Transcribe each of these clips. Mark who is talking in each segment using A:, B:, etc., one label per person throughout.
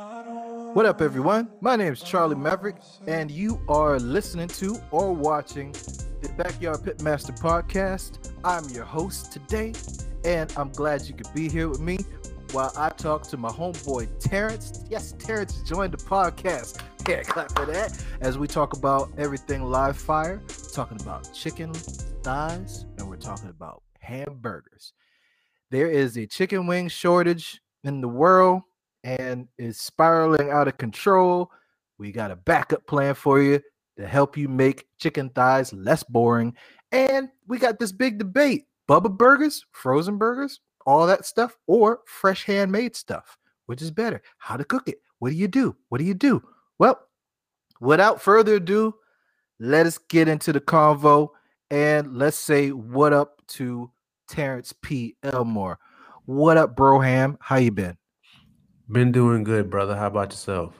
A: What up, everyone? My name is Charlie Maveric, and you are listening to or watching the Backyard Pitmaster podcast. I'm your host today, and I'm glad you could be here with me while I talk to my homeboy Terrance. Yes, Terrance joined the podcast. Yeah, clap for that. As we talk about everything live fire, talking about chicken thighs, and we're talking about hamburgers. There is a chicken wing shortage in the world and is spiraling out of control. We got a backup plan for you to help you make chicken thighs less boring. And we got this big debate Bubba burgers, frozen burgers, all that stuff, or fresh handmade stuff. Which is better? How to cook it? What do you do? What do you do? Well, without further ado, let us get into the convo and let's say what up to Terrance P. Elmore. What up, Broham? How you been?
B: Been doing good, brother. How about yourself?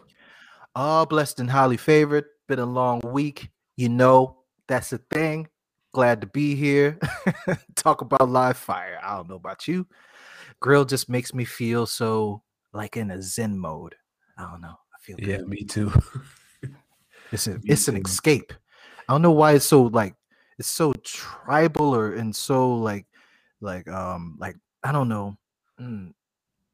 A: All blessed and highly favored. Been a long week. You know, that's the thing. Glad to be here. Talk about live fire. I don't know about you. Grill just makes me feel so like in a zen mode. I don't know. I feel
B: Yeah,
A: good.
B: me too.
A: It's a, it's an escape. I don't know why it's so like it's so tribal or and so like like um like I don't know. Mm,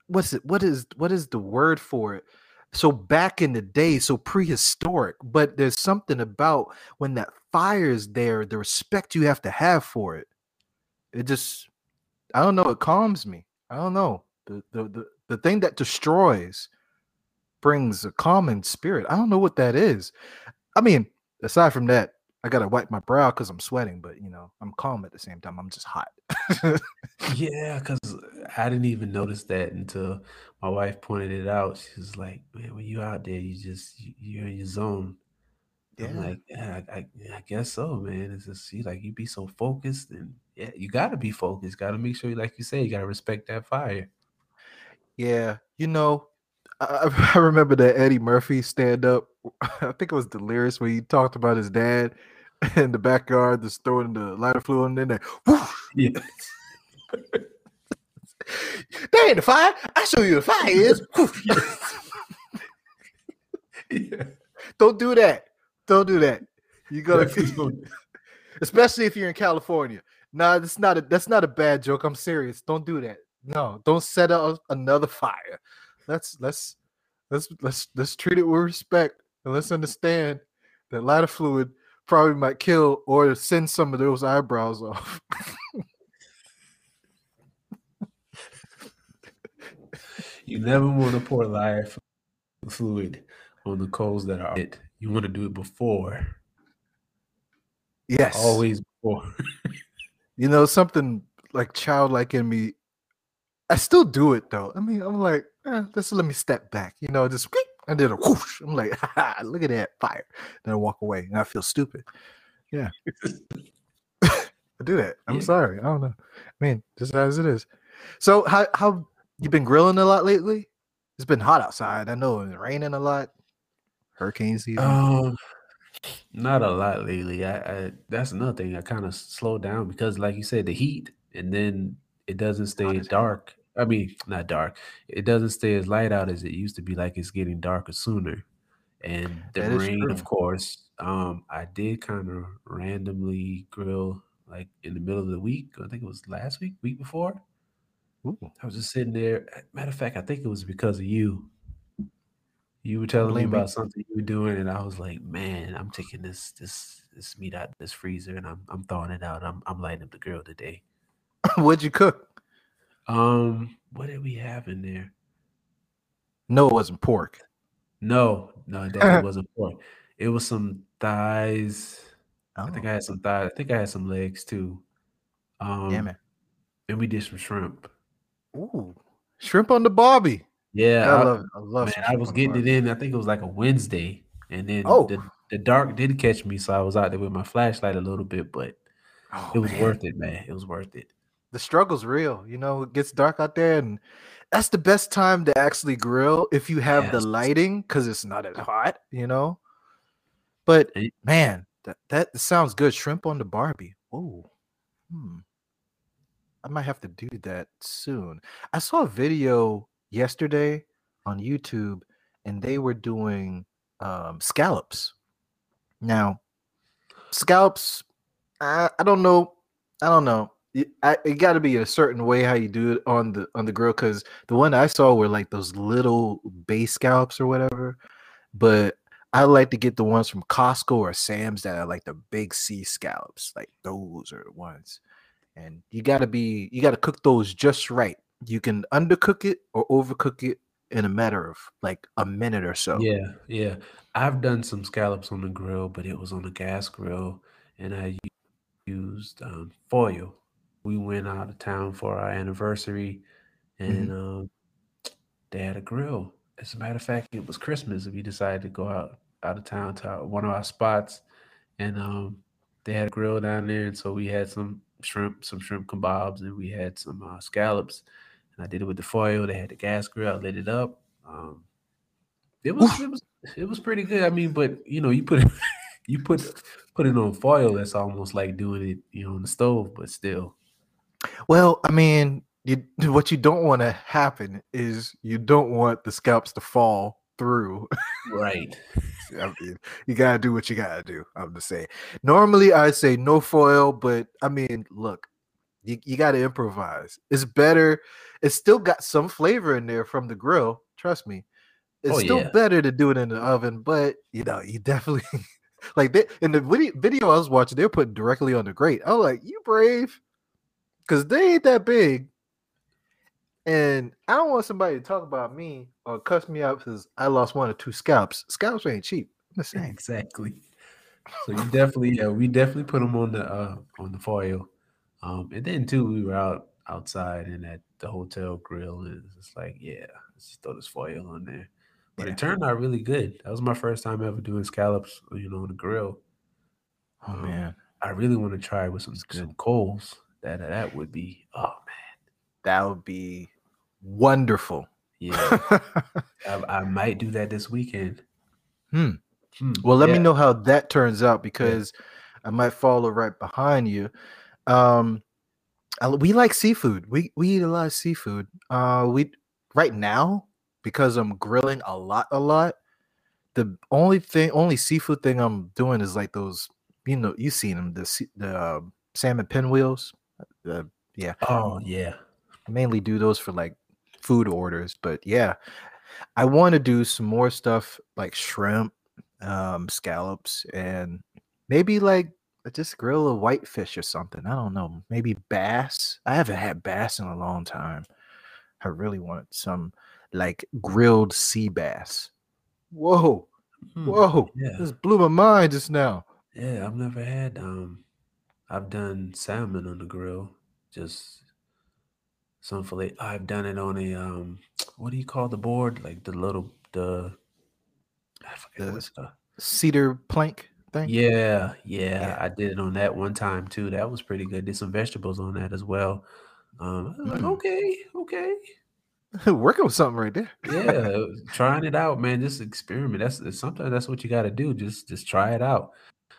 A: what's it what is what is the word for it? So back in the day, so prehistoric, but there's something about when that fire is there, the respect you have to have for it. It just I don't know, it calms me. I don't know. The the the, the thing that destroys brings a calming spirit. I don't know what that is. I mean, aside from that, I gotta wipe my brow because I'm sweating, but you know, I'm calm at the same time. I'm just hot.
B: yeah, because uh, I didn't even notice that until my wife pointed it out. She was like, "Man, when you out there, you just you- you're in your zone." I'm
A: Yeah.
B: like, "Yeah, I, I, I guess so, man." It's just she like you be so focused, and yeah, you gotta be focused. Got to make sure, like you say, you gotta respect that fire.
A: Yeah, you know, I, I I remember that Eddie Murphy stand up. I think it was Delirious where he talked about his dad in the backyard, just throwing the lighter fluid in there. whoosh,
B: Yeah,
A: that ain't the fire. I show you the fire is.
B: Yeah.
A: Don't do that. Don't do that. You gotta, especially if you're in California. Nah, that's not a that's not a bad joke. I'm serious. Don't do that. No, don't set up another fire. Let's let's let's let's let's treat it with respect and let's understand that lighter fluid probably might kill or send some of those eyebrows off.
B: You never want to pour f- fluid on the coals that are it. You want to do it before,
A: yes.
B: always before.
A: You know, something like childlike in me. I still do it though. I mean, I'm like, eh, let's let me step back. You know, just and then a whoosh. I'm like, look at that fire. Then I walk away, and I feel stupid. Yeah, I do that. I'm
B: Yeah.
A: sorry. I don't know. I mean, just as it is. So, how how you been grilling a lot lately? It's been hot outside. I know it's raining a lot. Hurricane season.
B: Um, not a lot lately. I, I that's another thing. I kind of slowed down because, like you said, the heat, and then it doesn't stay dark. I mean, not dark. It doesn't stay as light out as it used to be. Like it's getting darker sooner, and the
A: That
B: rain, of course. Um, I did kind of randomly grill like in the middle of the week. I think it was last week, week before.
A: Ooh,
B: I was just sitting there. Matter of fact, I think it was because of you. You were telling me
A: blame me.
B: about something you were doing, and I was like, "Man, I'm taking this this this meat out of this freezer, and I'm I'm thawing it out. I'm I'm lighting up the grill today."
A: What'd you cook?
B: Um, what did we have in there?
A: No, it wasn't pork.
B: No, no, it definitely wasn't pork. It was some thighs. I think
A: Oh,
B: I had some thighs. I think I had some legs too. Um,
A: yeah, man.
B: and we did some shrimp.
A: Ooh, shrimp on the barbie.
B: Yeah,
A: I
B: I-
A: love, I love.
B: man, I was getting it in. I think it was like a Wednesday, and then
A: Oh.
B: the the dark did catch me, so I was out there with my flashlight a little bit, but
A: Oh,
B: it was
A: man.
B: worth it, man. It was worth it.
A: The struggle's real. You know, it gets dark out there, and that's the best time to actually grill if you have the lighting because it's not as hot. You know, but man, that that sounds good. Shrimp on the barbie. Oh, hmm. I might have to do that soon. I saw a video yesterday on YouTube, and they were doing um, scallops. Now, scallops, I, I don't know, I don't know. It, it got to be a certain way how you do it on the on the grill because the one I saw were like those little bay scallops or whatever. But I like to get the ones from Costco or Sam's that are like the big sea scallops, like those are the ones. And you got to be, you got to cook those just right. You can undercook it or overcook it in a matter of like a minute or so.
B: Yeah, yeah. I've done some scallops on the grill, but it was on a gas grill, and I used um, foil. We went out of town for our anniversary, and um, they had a grill. As a matter of fact, it was Christmas, and we decided to go out out of town to our, one of our spots, and um, they had a grill down there, and so we had some shrimp, some shrimp kebabs, and we had some uh, scallops. And I did it with the foil. They had the gas grill. I lit it up. Um, it was it was it was pretty good. I mean, but you know, you put it you put put it on foil. That's almost like doing it, you know, on the stove. But still,
A: Well, I mean, you, what you don't want to happen is you don't want the scalps to fall through.
B: right?
A: I mean, you gotta do what you gotta do. I'm just saying. Normally, I say no foil, but I mean, look, you, you gotta improvise. It's better. It's still got some flavor in there from the grill. Trust me. It's
B: Oh,
A: still
B: yeah.
A: better to do it in the oven, but you know, you definitely like they, in the video, I was watching, they're putting directly on the grate. I was like, you brave, because they ain't that big. And I don't want somebody to talk about me or cuss me out because I lost one or two scalps. Scalps ain't cheap. I'm just saying.
B: Exactly. So you definitely, yeah, we definitely put them on the uh on the foil. Um, and then too, we were out outside and at the hotel grill, and it's like, yeah, let's just throw this foil on there. But
A: Yeah.
B: it turned out really good. That was my first time ever doing scallops, you know, on the grill.
A: Oh
B: Um,
A: man,
B: I really want to try with some some coals. That that would be, oh man,
A: that would be wonderful.
B: yeah. I, I might do that this weekend.
A: Hmm.
B: Hmm,
A: well, let me know how that turns out because I might follow right behind you. Um, I- we like seafood. We we eat a lot of seafood. Uh, we right now because I'm grilling a lot, a lot. The only thing, only seafood thing I'm doing is like those. You know, you seen them the the uh, salmon pinwheels. Uh, yeah,
B: Oh yeah.
A: I mainly do those for like food orders, but yeah, I want to do some more stuff like shrimp, um, scallops, and maybe like just grill a whitefish or something. I don't know. Maybe bass. I haven't had bass in a long time. I really want some like grilled sea bass. Whoa,
B: Hmm,
A: whoa!
B: Yeah.
A: This blew my mind just now.
B: Yeah, I've never had um I've done salmon on the grill. Just some fillet. I've done it on a um what do you call the board? Like the little the I forget
A: The-
B: what's the
A: Cedar plank thing.
B: yeah, yeah,
A: Yeah.
B: I did it on that one time too. That was pretty good. Did some vegetables on that as well. Um I was like,
A: Mm.
B: okay, okay.
A: Working with something right there.
B: Yeah, trying it out, man. Just experiment. That's that's- sometimes that's what you got to do. Just just try it out.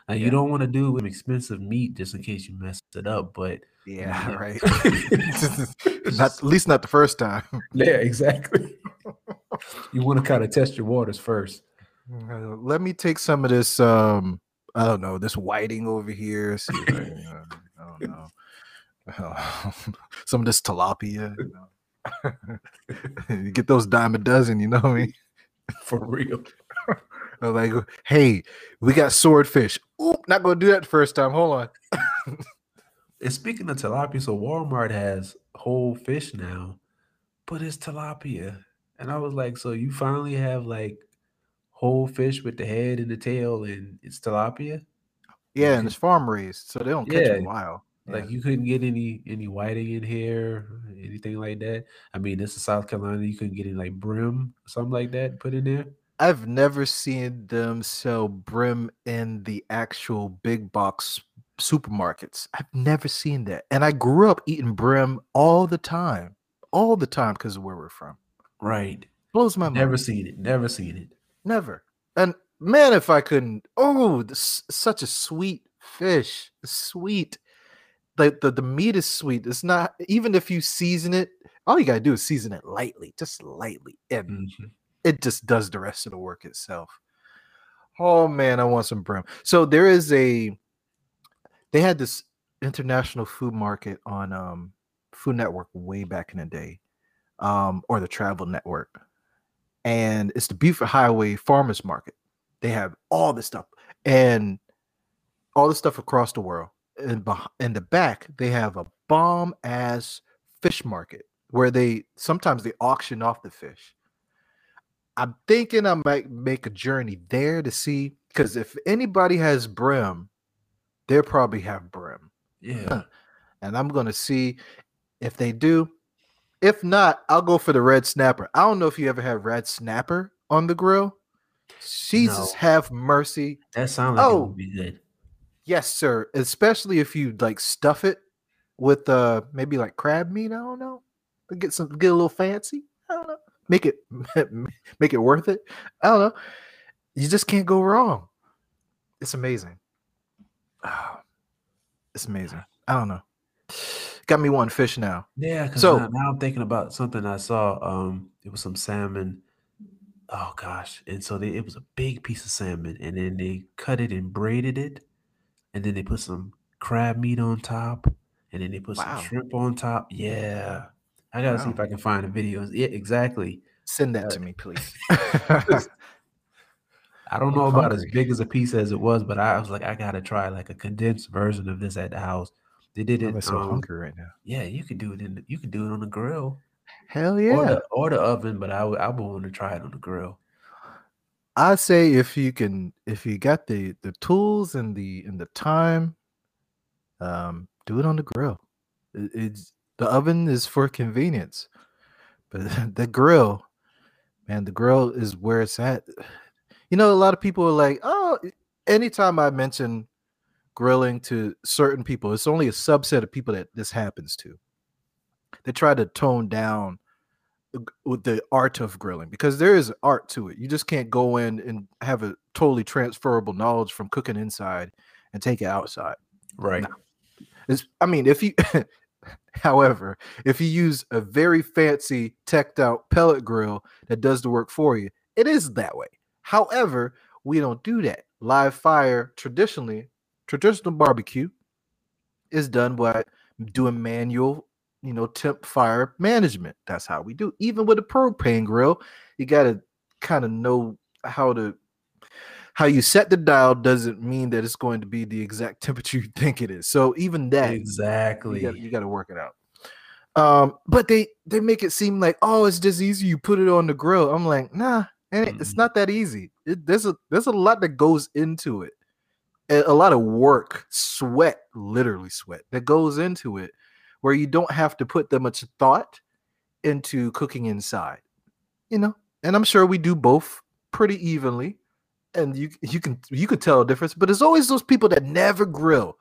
B: Now
A: Yeah.
B: you don't want to do it with expensive meat just in case you mess it up, but
A: Yeah,
B: Yeah.
A: right. Not at least not the first time.
B: yeah, exactly. you want to kind of test your waters first.
A: Uh, Let me take some of this. Um, I don't know this whiting over here. See I, uh, I don't know. some of this tilapia. You, know. you get those dime a dozen. You know what I mean?
B: For real.
A: Like, hey, we got swordfish. Oop, not gonna do that the first time. Hold on.
B: And speaking of tilapia, so Walmart has whole fish now, but it's tilapia. And I was like, so you finally have like whole fish with the head and the tail, and it's tilapia?
A: Yeah,
B: You
A: and it's farm raised, so they don't catch
B: Yeah,
A: them wild.
B: Like
A: Yeah.
B: you couldn't get any any whiting in here, anything like that. I mean, this is South Carolina. You couldn't get any like brim, something like that, put in there.
A: I've never seen them sell brim in the actual big box supermarkets. I've never seen that. And I grew up eating brim all the time, all the time because of where we're from.
B: Right.
A: Blows my mind.
B: Never seen it. Never seen it.
A: Never. And man, if I couldn't, oh, this, such a sweet fish. Sweet. The, the the meat is sweet. It's not even if you season it, all you gotta do is season it lightly, just lightly. And
B: Mhm.
A: It just does the rest of the work itself. Oh man, I want some brim. So there is a they had this international food market on um Food Network way back in the day. Um, or the travel network. And it's the Buford Highway Farmers Market. They have all this stuff and all the stuff across the world. And in the back, they have a bomb ass fish market where they sometimes they auction off the fish. I'm thinking I might make a journey there to see because if anybody has brim, they'll probably have brim.
B: Yeah.
A: And I'm gonna see if they do. If not, I'll go for the red snapper. I don't know if you ever had red snapper on the grill. Jesus
B: No.
A: have mercy.
B: That sounds like it
A: Oh.
B: would be good.
A: Yes, sir. Especially if you like stuff it with uh maybe like crab meat. I don't know. Get some get a little fancy. I don't know. Make it make it worth it. I don't know. You just can't go wrong. It's amazing. It's amazing. I don't know. Got me one fish now.
B: Yeah, because
A: So-
B: now, now I'm thinking about something I saw. Um, it was some salmon. Oh gosh, and so they, it was a big piece of salmon, and then they cut it and braided it, and then they put some crab meat on top, and then they put
A: Wow.
B: some shrimp on top. Yeah, I gotta see if I can find the videos. Yeah, exactly.
A: Send that
B: Uh,
A: to me, please.
B: I don't
A: I'm
B: know about as big as a piece as it was, but I was like, I gotta try like a condensed version of this at the house. They did it.
A: I'm so
B: um,
A: hungry right now.
B: Yeah, you could do it in. The, you could do it on the grill.
A: Hell
B: or
A: yeah.
B: the, or the oven, but I would I would want to try it on the grill.
A: I say if you can if you got the the tools and the and the time, um, do it on the grill. It- it's the oven is for convenience, but the grill, man, the grill is where it's at. You know, a lot of people are like, oh, anytime I mention grilling to certain people, it's only a subset of people that this happens to. They try to tone down with the art of grilling because there is art to it. You just can't go in and have a totally transferable knowledge from cooking inside and take it outside.
B: Right.
A: It's, I mean, if you, however, if you use a very fancy teched out pellet grill that does the work for you, it is that way. However, we don't do that. Live fire traditionally, traditional barbecue is done by doing manual, you know, temp fire management. That's how we do. Even with a propane grill, you got to kind of know how to how you set the dial doesn't mean that it's going to be the exact temperature you think it is. So even that
B: Exactly.
A: you got to work it out. Um, but they they make it seem like oh, it's just easy. You put it on the grill. I'm like, nah, and it- it's not that easy. It, there's a there's a lot that goes into it. A lot of work, sweat, literally sweat that goes into it, where you don't have to put that much thought into cooking inside. You know, and I'm sure we do both pretty evenly. And you you can you could tell a difference, but there's always those people that never grill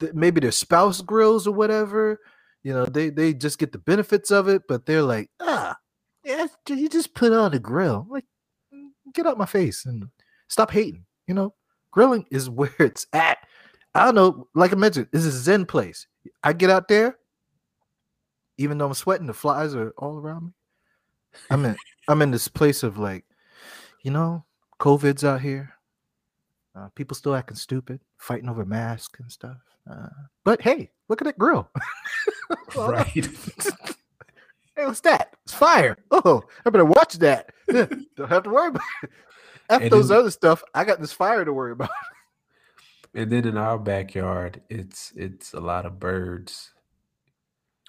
A: that maybe their spouse grills or whatever. You know, they they just get the benefits of it, but they're like, ah, yeah, you just put on the grill. Like, "Mm, get out my face and stop hating. You know, grilling is where it's at. I don't know, like I mentioned, is a zen place. I get out there, even though I'm sweating, the flies are all around me. I'm in I'm in this place of like, you know, COVID's out here. Uh, people still acting stupid, fighting over masks and stuff. Uh, but hey, look at that grill.
B: Right.
A: Hey, what's that? It's fire. Oh, I better watch that. Don't have to worry about it. After
B: And
A: those
B: then-
A: other stuff, I got this fire to worry about.
B: and then in our backyard, it's it's a lot of birds.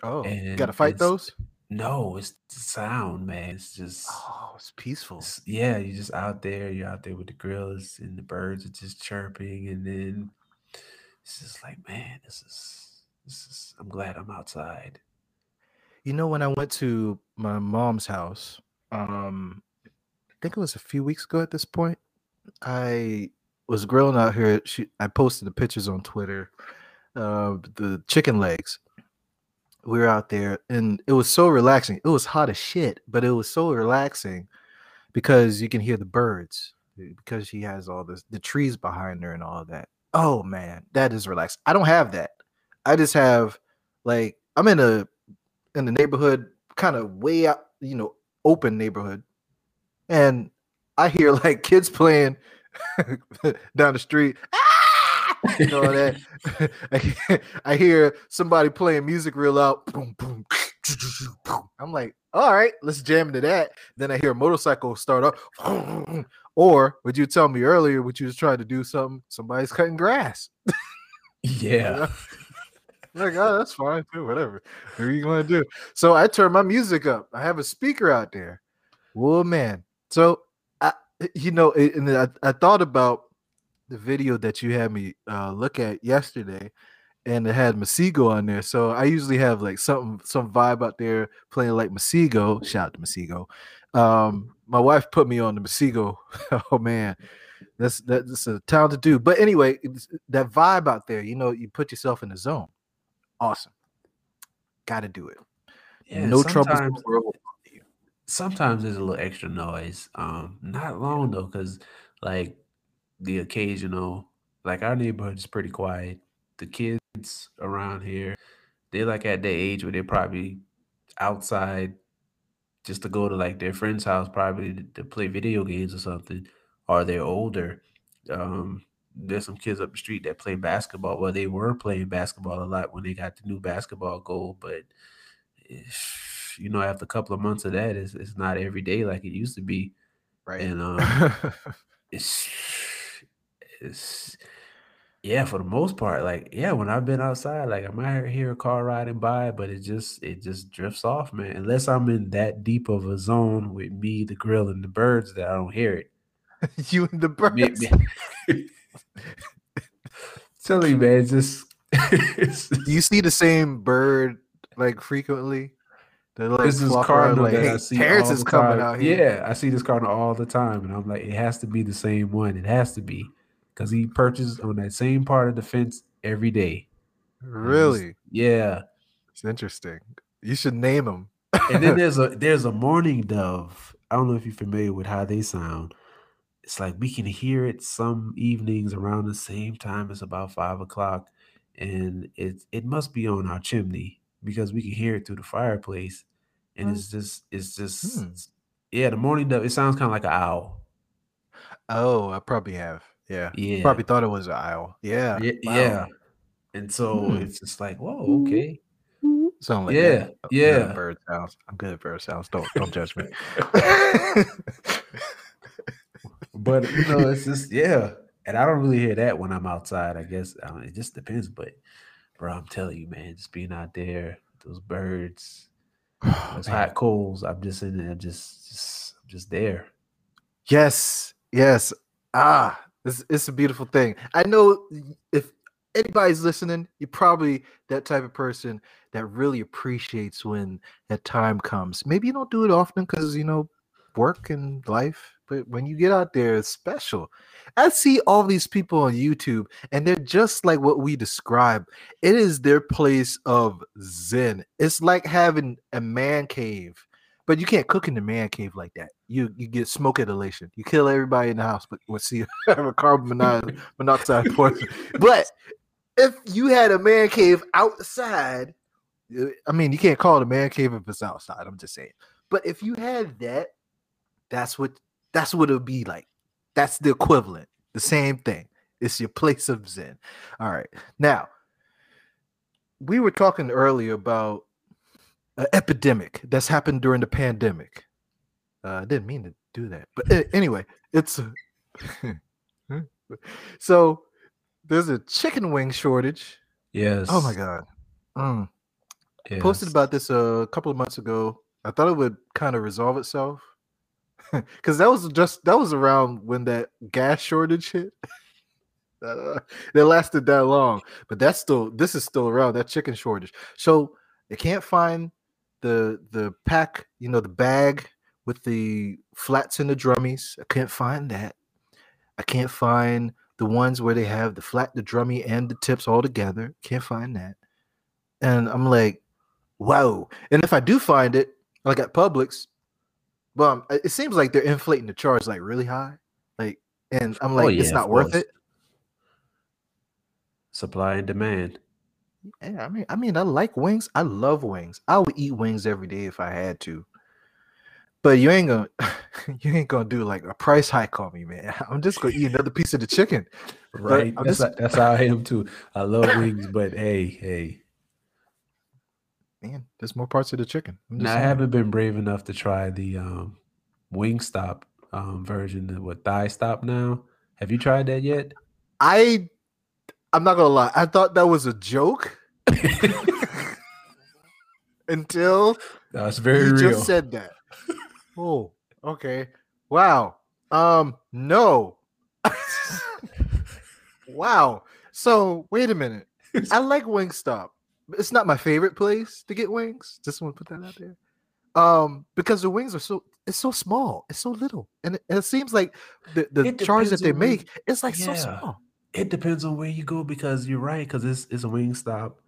A: Oh, you got to fight those?
B: No, it's the sound, man. It's just
A: Oh, it's peaceful.
B: it's- yeah, you're just out there. You're out there with the grills, and the birds are just chirping, and then it's just like, man, this is this is. I'm glad I'm outside.
A: You know, when I went to my mom's house, um, I think it was a few weeks ago at this point, I was grilling out here. She, I posted the pictures on Twitter, uh, the chicken legs. We were out there, and it was so relaxing. It was hot as shit, but it was so relaxing because you can hear the birds eh, because she has all this the trees behind her and all that. Oh man, that is relaxed. I don't have that. I just have like I'm in a in the neighborhood, kind of way out, you know, open neighborhood. and I hear like kids playing down the street. Ah! You know that. I hear somebody playing music real loud. Boom, boom. I'm like, all right, let's jam into that. Then I hear a motorcycle start up. Or would you tell me earlier what you was trying to do something? Somebody's cutting grass.
B: Yeah.
A: like, oh, that's fine too. Whatever. What are you going to do? So I turn my music up. I have a speaker out there. Whoa, man. So I, you know, and I, I thought about the video that you had me uh, look at yesterday, and it had Masego on there. So I usually have like something, some vibe out there playing like Masego. Shout out to Masego. Um, my wife put me on the Masego. oh man, that's that's a talented dude. But anyway, that vibe out there, you know, you put yourself in the zone. Awesome. Got to do it.
B: Yeah,
A: no trouble.
B: sometimes- sometimes there's a little extra noise. Um, not long though, because like the occasional, like our neighborhood is pretty quiet. The kids around here, they're like at the age where they're probably outside just to go to like their friend's house, probably to, to play video games or something, or they're older. Um, there's some kids up the street that play basketball. Well, they were playing basketball a lot when they got the new basketball goal, but you know, after a couple of months of that, it's, it's not every day like it used to be.
A: Right.
B: And um, it's it's yeah for the most part like yeah when i've been outside like i might hear a car riding by but it just it just drifts off man unless i'm in that deep of a zone with me the grill and the birds that i don't hear it
A: you and the birds.
B: Tell you man just
A: Do you see the same bird like frequently? Like
B: this is cardinal
A: like,
B: that
A: hey,
B: I see Terrance
A: is coming
B: time.
A: out here.
B: Yeah, I see this cardinal all the time, and I'm like, it has to be the same one. It has to be because he perches on that same part of the fence every day. And it's-
A: Really?
B: Yeah.
A: It's interesting. You should name him.
B: and then there's a there's a mourning dove. I don't know if you're familiar with how they sound. It's like we can hear it some evenings around the same time. It's about five o'clock, and it it must be on our chimney because we can hear it through the fireplace. And
A: Oh.
B: it's just it's just
A: Hmm.
B: yeah, the mourning dove. It sounds kind of like an owl.
A: oh, I probably have. Yeah.
B: Yeah,
A: Probably thought it was an owl. Yeah.
B: yeah,
A: Wow.
B: yeah. And so
A: Hmm.
B: it's just like, whoa, okay,
A: Sound like
B: yeah,
A: that. I'm good at
B: yeah.
A: bird sounds. I'm good at bird sounds. Don't don't judge me.
B: But you know, it's just yeah, and I don't really hear that when I'm outside. I guess I mean, it just depends. But bro, I'm telling you, man, just being out there, those birds, those
A: Man.
B: hot coals. I'm just in there, just just I'm just there.
A: Yes, yes. Ah, it's, it's a beautiful thing. I know if anybody's listening, you're probably that type of person that really appreciates when that time comes. Maybe you don't do it often because you know work and life, but when you get out there, it's special. I see all these people on YouTube, and they're just like what we describe. It is their place of zen. It's like having a man cave but you can't cook in the man cave like that. You you get smoke inhalation. You kill everybody in the house, but we'll see have a carbon monoxide, poison. But if you had a man cave outside, uh, I mean, you can't call it a man cave if it's outside. I'm just saying. But if you had that, that's what that's what it would be like. That's the equivalent. The same thing. It's your place of zen. All right. Now, we were talking earlier about an epidemic that's happened during the pandemic. Uh, I didn't mean to do that, but a- anyway, it's so there's a chicken wing shortage.
B: Yes.
A: Oh my god! Mm. Posted about this a couple of months ago. I thought it would kind of resolve itself because that was just that was around when that gas shortage hit. uh, that lasted that long, but that's still this is still around that chicken shortage. So they can't find the the pack, you know, the bag with the flats and the drummies. I can't find that. I can't find the ones where they have the flat, the drummy, and the tips all together. Can't find that. And I'm like, wow. And if I do find it, like at Publix, well, um, it seems like they're inflating the charge like really high. Like, and I'm oh, like,
B: Oh,
A: it's not worth
B: course.
A: it.
B: Supply and demand.
A: Yeah, I mean, I mean, I like wings. I love wings. I would eat wings every day if I had to. But you ain't gonna you ain't gonna do like a price hike on me, man. I'm just gonna eat another piece of the chicken.
B: Right. That's
A: just-
B: how, that's how I am too. I love wings, but hey, hey.
A: Man, there's more parts of the chicken.
B: Now I haven't been brave enough to try the um Wingstop um version with thigh stop now. Have you tried that yet?
A: I I'm not gonna lie. I thought that was a joke until
B: That's very
A: you
B: real.
A: just said that. Oh, okay. Wow. Um, no. wow. So wait a minute. I like Wingstop. It's not my favorite place to get wings. Just want to put that out there. Um, because the wings are so it's so small, it's so little, and it, and it seems like the, the
B: It
A: charge that they make it's like so small.
B: It depends on where you go because you're right, because it's it's a wing stop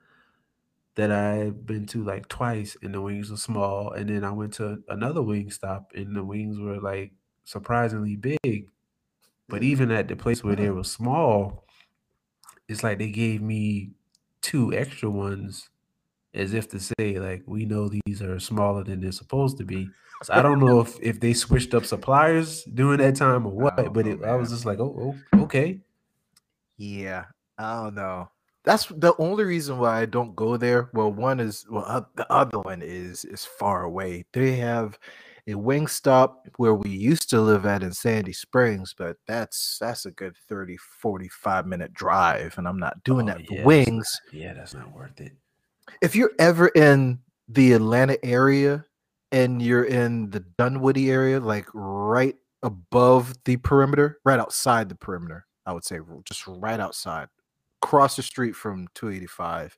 B: that I've been to like twice and the wings were small. And then I went to another wing stop and the wings were like surprisingly big. But even at the place where they were small, it's like they gave me two extra ones as if to say, like, we know these are smaller than they're supposed to be. So I don't know if if they switched up suppliers during that time or what,
A: don't
B: but it, I was just like, oh, oh okay.
A: Yeah, I don't know. That's the only reason why I don't go there. Well, one is well, uh, the other one is is far away. They have a wing stop where we used to live at in Sandy Springs, but that's that's a good 30 45 minute drive and I'm not doing
B: Oh,
A: that for
B: yeah, that's
A: wings.
B: Yeah, that's not worth it.
A: If you're ever in the Atlanta area and you're in the Dunwoody area like right above the perimeter, right outside the perimeter, I would say just right outside across the street from 285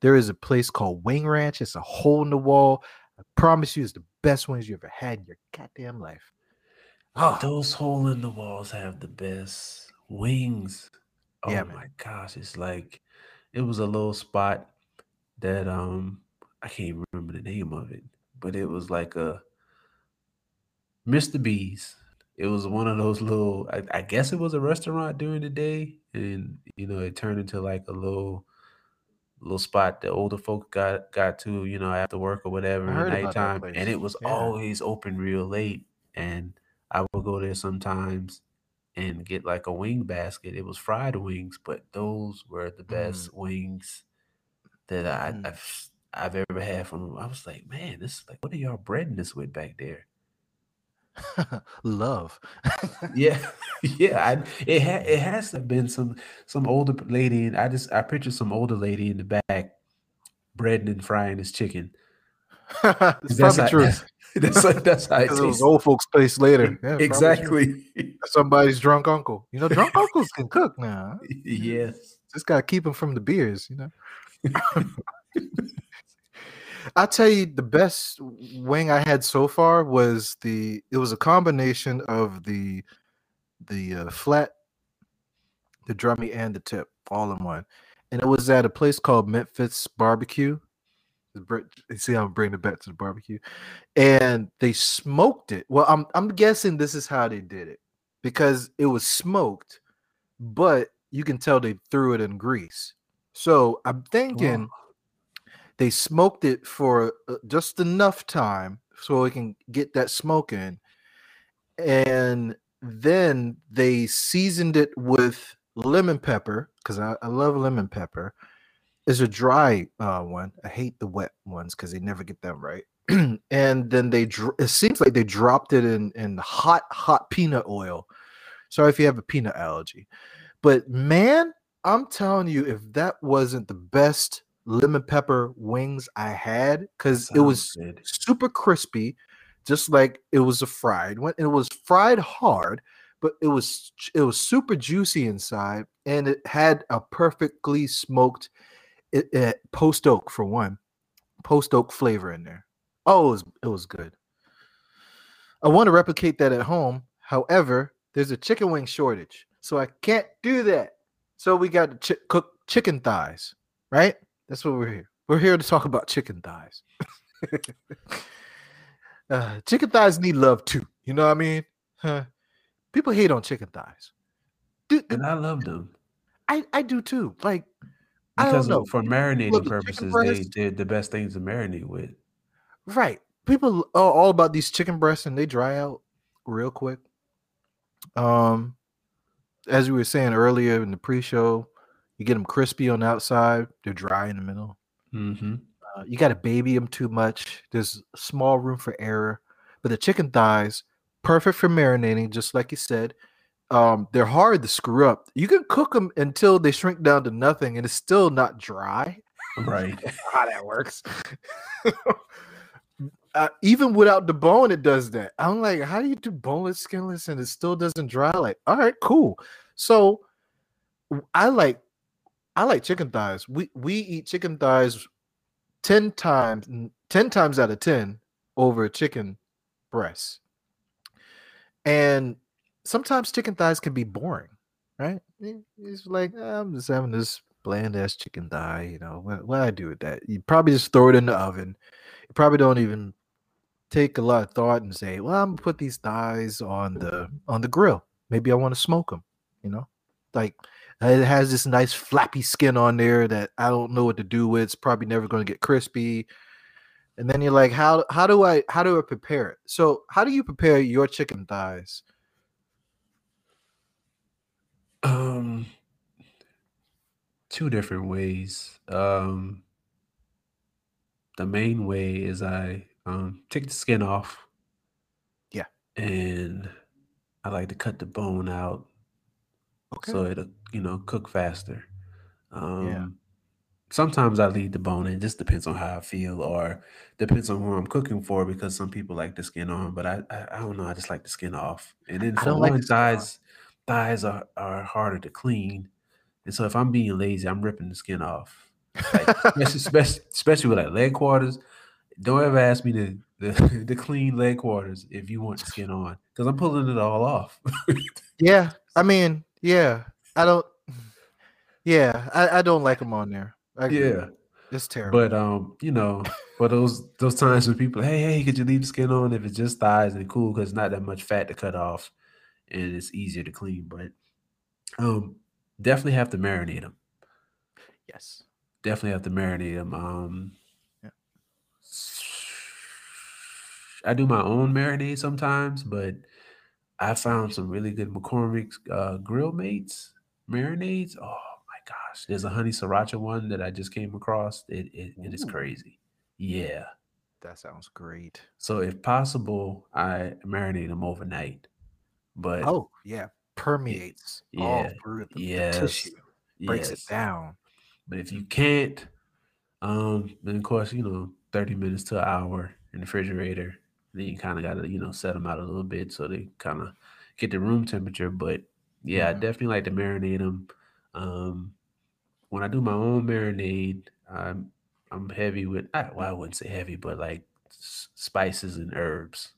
A: there is a place called wing ranch it's a hole in the wall i promise you it's the best wings you ever had in your goddamn life oh
B: Those hole in the walls have the best wings. Oh
A: Yeah, man.
B: my gosh, it's like it was a little spot that um I can't remember the name of it, but it was like a Mr. B's. It was one of those little I, I guess it was a restaurant during the day and you know it turned into like a little little spot that older folk got got to, you know, after work or whatever in
A: heard
B: the
A: about that
B: nighttime. And it was
A: Yeah.
B: always open real late. And I would go there sometimes and get like a wing basket. It was fried wings, but those were the best wings that I,
A: Mm.
B: I've I've ever had from. I was like, man, this is like, what are y'all breading this with back there?
A: love
B: Yeah, yeah. I, it ha- it has to have been some some older lady. And I just I pictured some older lady in the back breading and frying this chicken.
A: it's
B: That's
A: probably
B: how,
A: true
B: That's like, that's how it
A: it was
B: tastes.
A: old folks place later Yeah,
B: exactly.
A: somebody's drunk uncle you know drunk uncles can cook now
B: yes.
A: just gotta keep them from the beers, you know. I tell you, the best wing I had so far was the. It was a combination of the, the uh, flat, the drummy, and the tip, all in one, and it was at a place called Memphis Barbecue. See, I'm bringing it back to the barbecue, and they smoked it. Well, I'm I'm guessing this is how they did it because it was smoked, but you can tell they threw it in grease. So I'm thinking they smoked it for uh, just enough time so it can get that smoke in, and then they seasoned it with lemon pepper because I, I love lemon pepper. It's a dry uh, one. I hate the wet ones because they never get them right. and then they dr- it seems like they dropped it in in hot hot peanut oil. Sorry if you have a peanut allergy, but man, I'm telling you, if that wasn't the best lemon pepper wings I had, because it was
B: good.
A: super crispy, just like it was a fried one. It was fried hard, but it was it was super juicy inside, and it had a perfectly smoked it, it, post oak for one, post oak flavor in there. Oh, it was it was good. I want to replicate that at home. However, there's a chicken wing shortage, so I can't do that. So we got to chi- cook chicken thighs, right? That's what we're here. We're here to talk about chicken thighs. uh, chicken thighs need love too. You know what I mean? Huh? People hate on chicken thighs. Dude,
B: And I love them
A: I, I do too. Like, I don't
B: because
A: know.
B: of- for marinating
A: look
B: purposes, they they're the best things to marinate with.
A: Right. people are all about these chicken breasts and they dry out real quick. Um, as we were saying earlier in the pre-show, you get them crispy on the outside, they're dry in the middle.
B: Mm-hmm.
A: Uh, you got to baby them too much. There's small room for error. But the chicken thighs, perfect for marinating, just like you said. Um, they're hard to screw up. You can cook them until they shrink down to nothing, and it's still not dry.
B: Right.
A: How that works. uh, even without the bone, it does that. I'm like, how do you do boneless, skinless, and it still doesn't dry? Like, all right, cool. So I like I like chicken thighs. We we eat chicken thighs 10 times 10 times out of 10 over chicken breasts. And sometimes chicken thighs can be boring, right? It's like "Ah, I'm just having this bland ass chicken thigh, you know. What, what I do with that? You probably just throw it in the oven. You probably don't even take a lot of thought and say, "Well, I'm gonna put these thighs on the on the grill. Maybe I want to smoke them." You know, like it has this nice flappy skin on there that I don't know what to do with. It's probably never going to get crispy. And then you're like, how how do I how do I prepare it? So how do you prepare your chicken thighs?
B: Um, two different ways. Um, the main way is I um take the skin off.
A: Yeah.
B: And I like to cut the bone out so it'll you know cook faster. Um, sometimes I leave the bone in. Just depends on how I feel, or depends on who I'm cooking for. Because some people like the skin on, but I I, I don't know. I just like the skin off. And then
A: I
B: for
A: like
B: one,
A: the on.
B: thighs thighs are are harder to clean, and so if I'm being lazy, I'm ripping the skin off. Like especially especially, especially with like leg quarters. Don't ever ask me to the, to clean leg quarters if you want the skin on, because I'm pulling it all off.
A: yeah, I mean, yeah, I don't. Yeah, I, I don't like them on there.
B: Yeah.
A: it's terrible.
B: But um, you know, for those those times when people, hey, hey, could you leave the skin on if it's just thighs and cool because it's not that much fat to cut off, and it's easier to clean. But um, definitely have to marinate them.
A: yes,
B: Definitely have to marinate them. Um,
A: Yeah.
B: I do my own marinade sometimes, but I found some really good McCormick's uh, grill mates marinades. Oh my gosh, there's a honey sriracha one that I just came across. It it, it is crazy. Yeah.
A: that sounds great.
B: So if possible, I marinate them overnight. But
A: Oh yeah, permeates all through the, the tissue, breaks
B: yes.
A: it down.
B: But if you can't, um, then of course, you know, 30 minutes to an hour in the refrigerator. Then you kind of got to, you know, set them out a little bit so they kind of get the room temperature. But yeah, I
A: Mhm.
B: definitely like to marinate them. Um, when I do my own marinade, I'm I'm heavy with, I, well, I wouldn't say heavy, but like s- spices and herbs.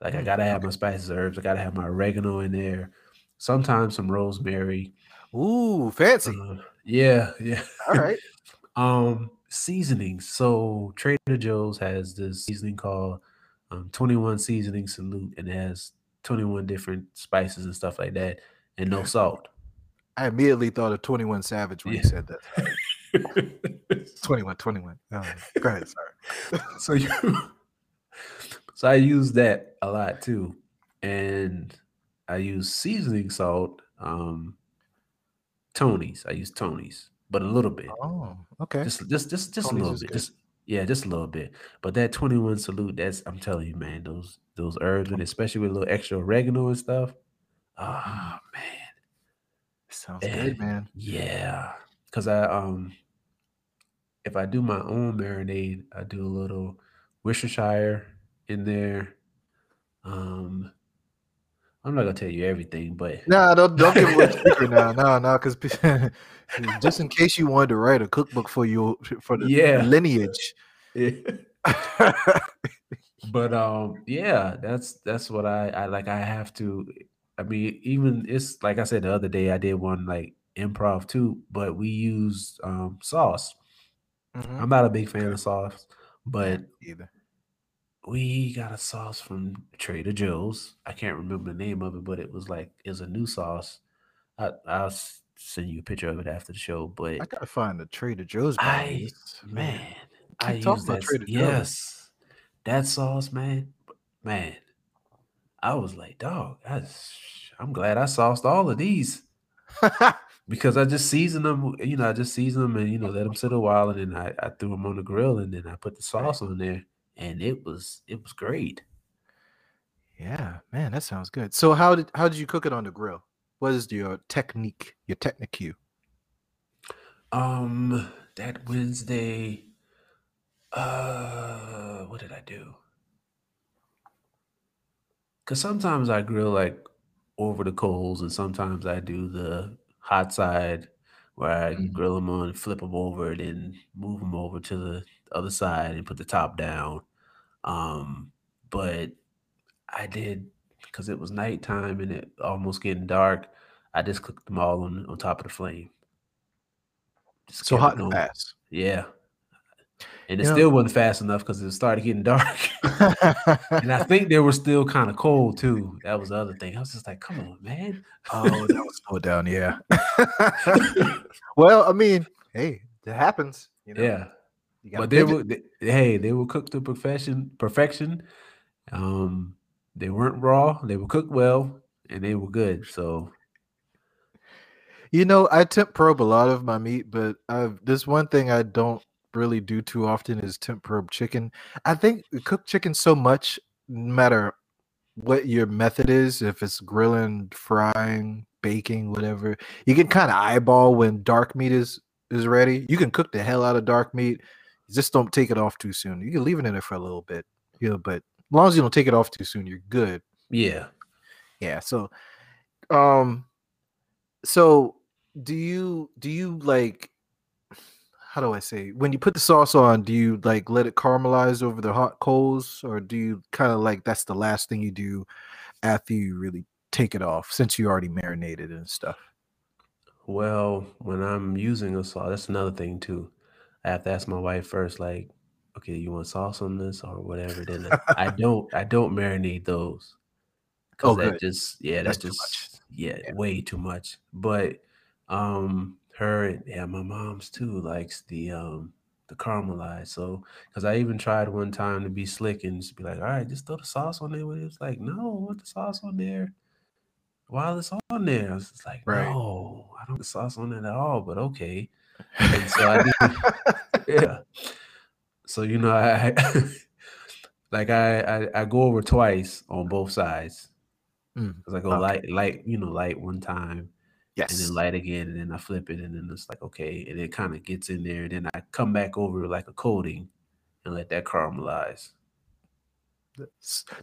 B: Like I
A: Mm,
B: gotta have my spices, herbs. I gotta have my oregano in there. Sometimes some rosemary.
A: Ooh, fancy.
B: Uh, yeah, yeah.
A: All right.
B: um, seasonings. So Trader Joe's has this seasoning called um, 21 Seasoning Salute, and it has 21 different spices and stuff like that, and no salt.
A: I immediately thought of 21 Savage when
B: Yeah.
A: you said that. Sorry. 21, 21. Oh, go ahead. Sorry.
B: so you so I use that a lot too. And I use seasoning salt, um Tony's. I use Tony's, but a little bit.
A: Oh, okay.
B: Just just just just a little bit.
A: good.
B: Just yeah, just a little bit. But that 21 salute, that's I'm telling you, man, those those herbs and especially with a little extra oregano and stuff. Ah man.
A: Sounds
B: And
A: good, man.
B: yeah. Cause I um if I do my own marinade, I do a little Worcestershire in there. Um, I'm not gonna tell you everything, but
A: Nah, don't don't give away the secret now. No, no, because just in case you wanted to write a cookbook for you for the
B: Yeah.
A: lineage. Yeah.
B: but um, yeah, that's that's what I I like. I have to. I mean, even it's like I said the other day, I did one like improv too, but we used um sauce.
A: Mhm.
B: I'm not a big fan of sauce, but
A: either.
B: We got a sauce from Trader Joe's. I can't remember the name of it, but it was like it was a new sauce. I, I'll send you a picture of it after the show. But
A: I gotta find the Trader Joe's
B: I man,
A: keep
B: I use that.
A: Trader Joe's.
B: Yes, that sauce, man, man, I was like, dog, I, I'm glad I sauced all of these because I just seasoned them. You know, I just seasoned them and you know let them sit a while, and then I, I threw them on the grill, and then I put the sauce on there, and it was it was great.
A: Yeah, man, that sounds good. So how did how did you cook it on the grill? What is your technique? Your technique?
B: Um, that Wednesday, uh, what did I do? Because sometimes I grill like over the coals, and sometimes I do the hot side where I
A: Mhm.
B: grill them on, flip them over, and then move them over to the other side and put the top down. Um, but I did because it was nighttime and it almost getting dark. I just cooked them all on on top of the flame. Just
A: So hot and fast.
B: Yeah. And it
A: You know-
B: still wasn't fast enough because it started getting dark. and I think they were still kind of cold too. That was the other thing. I was just like, come on, man.
A: oh, that was slow down. Yeah. well, I mean, hey, it happens. You know,
B: yeah. But they were they, hey, they were cooked to perfection perfection. Um, they weren't raw, they were cooked well, and they were good. So
A: You know, I temp probe a lot of my meat, but I've this one thing I don't really do too often is temp probe chicken. I think we cook chicken so much, no matter what your method is, if it's grilling, frying, baking, whatever, you can kind of eyeball when dark meat is is ready. You can cook the hell out of dark meat. Just don't take it off too soon. You can leave it in there for a little bit, you know, but as long as you don't take it off too soon, you're good.
B: yeah.
A: Yeah. So, um, so do you do you like? How do I say? When you put the sauce on, do you like let it caramelize over the hot coals, or do you kind of like that's the last thing you do after you really take it off, since you already marinated and stuff?
B: Well, when I'm using a sauce, that's another thing too. I have to ask my wife first, like, okay, you want sauce on this or whatever. Then I, don't I don't marinate those.
A: Oh,
B: Cause that
A: good.
B: just yeah,
A: That's
B: that's just yeah,
A: Yeah.
B: way too much. But um her and yeah, my mom's too likes the um the caramelized. So because I even tried one time to be slick and just be like, all right, just throw the sauce on there. But it was like, no, I want the sauce on there while it's on there. I was just like,
A: Right.
B: no, I don't want the sauce on it at all, but okay. And so I did yeah. So you know, I like I, I I go over twice on both sides.
A: Mm,
B: I go
A: Okay.
B: light, light, you know, light one time,
A: yes, and
B: then light again, and then I flip it, and then it's like okay, and it kind of gets in there, and then I come back over like a coating, and let that caramelize.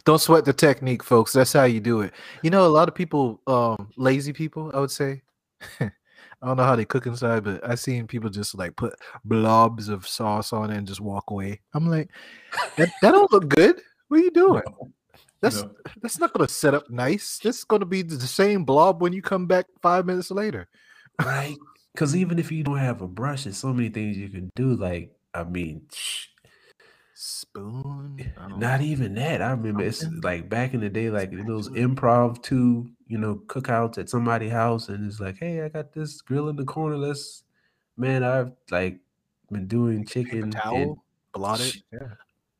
A: Don't sweat the technique, folks. That's how you do it. You know, a lot of people, um, lazy people, I would say. I don't know how they cook inside, but I've seen people just like put blobs of sauce on it and just walk away. I'm like, that, that don't look good. What are you doing? That's
B: no.
A: that's not gonna set up nice. This is gonna be the same blob when you come back five minutes later.
B: Right? Because even if you don't have a brush, there's so many things you can do. Like, I mean,
A: Spoon. Know.
B: even that. I remember it's like back in the day, like those improv two, you know, cookouts at somebody's house, and it's like, hey, I got this grill in the corner. Let's, man, I've like been doing chicken, and
A: towel, blot it.
B: sh-
A: Yeah.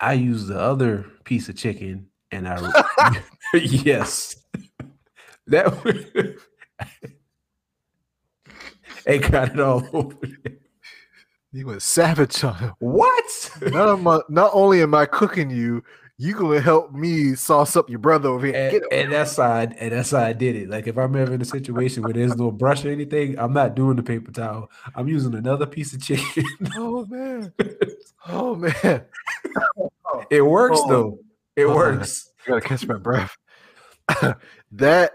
B: I use the other piece of chicken, and I yes, that they got it all over. there.
A: You went savage on.
B: What?
A: Not, I- not only am I cooking you, you gonna help me sauce up your brother over here.
B: And,
A: Get
B: and that's how I, and that's how I did it. Like if I'm ever in a situation where there's no brush or anything, I'm not doing the paper towel. I'm using another piece of chicken.
A: Oh man. Oh man.
B: it works
A: Oh.
B: though. It
A: Oh,
B: works.
A: I gotta catch my breath. that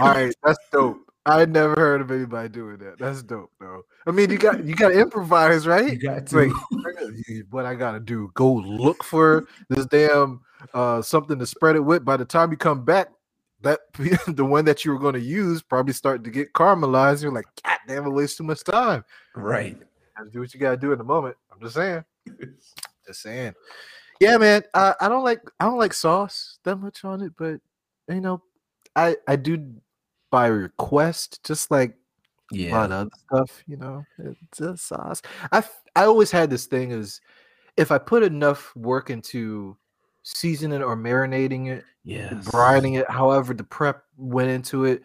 A: all right, that's dope. I never heard of anybody doing that. That's dope though. I mean you got you gotta improvise, right?
B: got to.
A: Wait, I gotta- you- what I gotta do? Go look for this damn uh something to spread it with. By the time you come back, that the one that you were going to use probably starting to get caramelized. You're like, God damn, I waste too much time.
B: right.
A: Do what you gotta do in the moment. I'm just saying. Just saying. Yeah, man. I, I don't like I don't like sauce that much on it, but you know, I I do by request, just like a lot of other stuff. You know, it's a sauce. I I always had this thing is if I put enough work into seasoning or marinating it,
B: Yes.
A: brining it, however the prep went into it.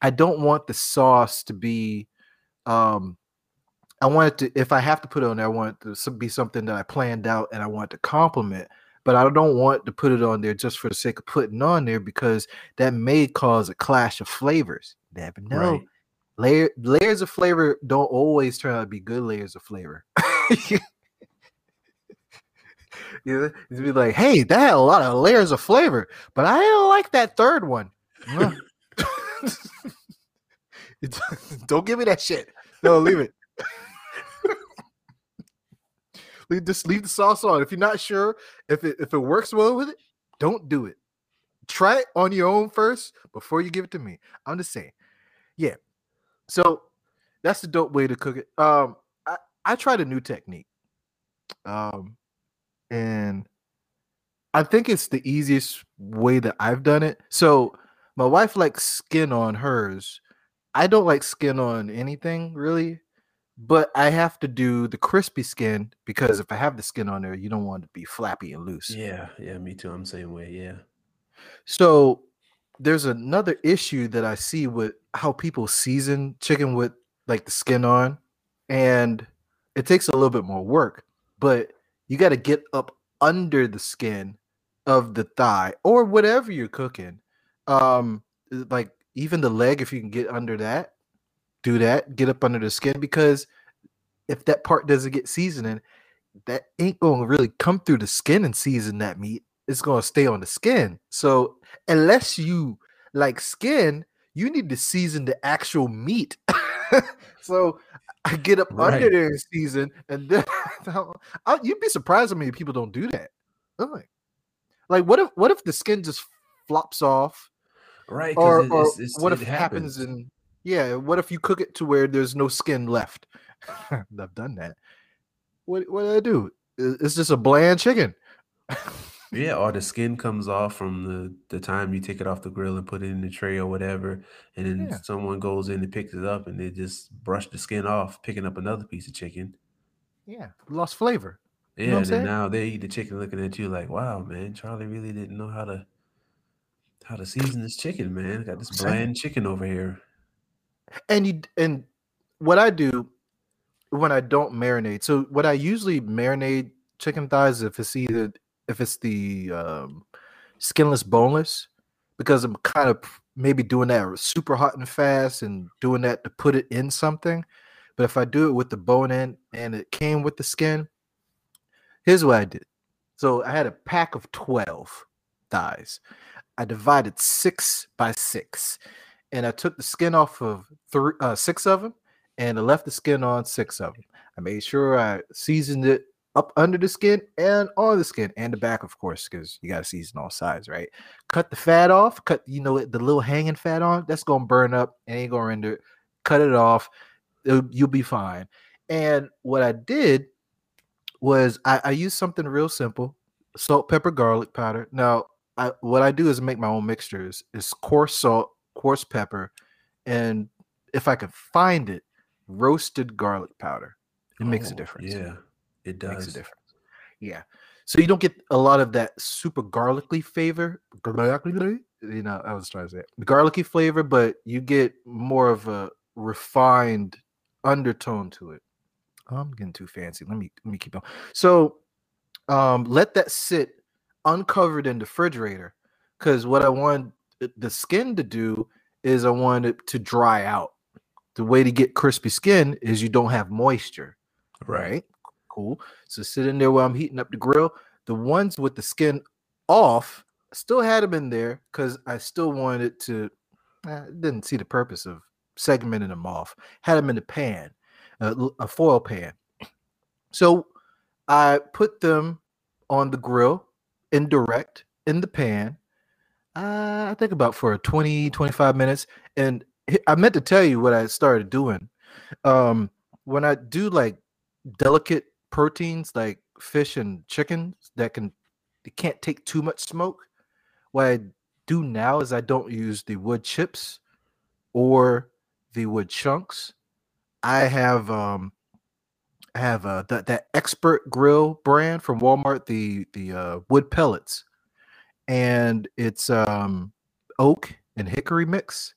A: I don't want the sauce to be um I want it to if I have to put it on there, I want it to be something that I planned out and I want to complement. But I don't want to put it on there just for the sake of putting on there because that may cause a clash of flavors. Never know.
B: Right.
A: Layer layers of flavor don't always turn out to be good layers of flavor. you know, it'd be like, hey, that had a lot of layers of flavor, but I don't like that third one. Don't give me that shit. No, leave it. Leave just leave the sauce on. If you're not sure if it if it works well with it, don't do it. Try it on your own first before you give it to me. I'm just saying. Yeah. So that's the dope way to cook it. Um, I, I tried a new technique. Um, and I think it's the easiest way that I've done it. So my wife likes skin on hers. I don't like skin on anything really, but I have to do the crispy skin because if I have the skin on there, you don't want it to be flappy and loose.
B: Yeah, yeah, me too. I'm the same way. Yeah.
A: So there's another issue that I see with how people season chicken with like the skin on, and it takes a little bit more work, but you got to get up under the skin of the thigh or whatever you're cooking. Um, like even the leg, if you can get under that, do that, get up under the skin because if that part doesn't get seasoning, that ain't going to really come through the skin and season that meat. It's going to stay on the skin. So unless you like skin, you need to season the actual meat. so I get up under there and season, and then I- you'd be surprised how many people don't do that. I'm Like, like what if what if the skin just flops off,
B: Right.
A: or,
B: it's, it's,
A: what if it happens
B: happens.
A: in yeah? What if you cook it to where there's no skin left? I've done that. What what do I do? It's just a bland chicken.
B: Yeah, or the skin comes off from the the time you take it off the grill and put it in the tray or whatever, and then
A: Yeah.
B: someone goes in and picks it up and they just brush the skin off, picking up another piece of chicken.
A: yeah, lost flavor.
B: Yeah,
A: know
B: and now they eat the chicken looking at you like, wow, man, Charlie really didn't know how to how to season this chicken, man. Got this bland chicken over here.
A: And you and what I do when I don't marinate. So what I usually marinate chicken thighs if it's either if it's the um, skinless boneless because I'm kind of maybe doing that super hot and fast and doing that to put it in something. But if I do it with the bone in and it came with the skin, here's what I did. So I had a pack of 12 thighs. I divided six by six and I took the skin off of three, uh, six of them, and I left the skin on six of them. I made sure I seasoned it up under the skin and on the skin and the back, of course, because you got to season all sides, right? Cut the fat off, cut you know the little hanging fat on. That's gonna burn up and ain't gonna render. Cut it off, it'll- you'll be fine. And what I did was I, I used something real simple: salt, pepper, garlic powder. Now, I, what I do is make my own mixtures. It's coarse salt, coarse pepper, and if I could find it, roasted garlic powder. It makes a
B: Oh,
A: difference.
B: Yeah, it
A: It
B: does.
A: makes a difference. Yeah. So you don't get a lot of that super garlicky flavor. You know, I was trying to say it. garlicky flavor, but you get more of a refined undertone to it. Oh, I'm getting too fancy. Let me let me keep on. So um let that sit uncovered in the refrigerator because what I want the skin to do is I want it to dry out. The way to get crispy skin is you don't have moisture right? Cool. So sit in there while I'm heating up the grill. The ones with the skin off, I still had them in there because I still wanted to. I didn't see the purpose of segmenting them off. Had them in the pan, a foil pan. So I put them on the grill, indirect in the pan. Uh, I think about for 20, 25 minutes. And I meant to tell you what I started doing. Um, when I do like delicate proteins like fish and chicken that can they can't take too much smoke. What I do now is I don't use the wood chips or the wood chunks. I have um I have uh that that expert grill brand from Walmart, the the uh wood pellets. And it's um oak and hickory mix.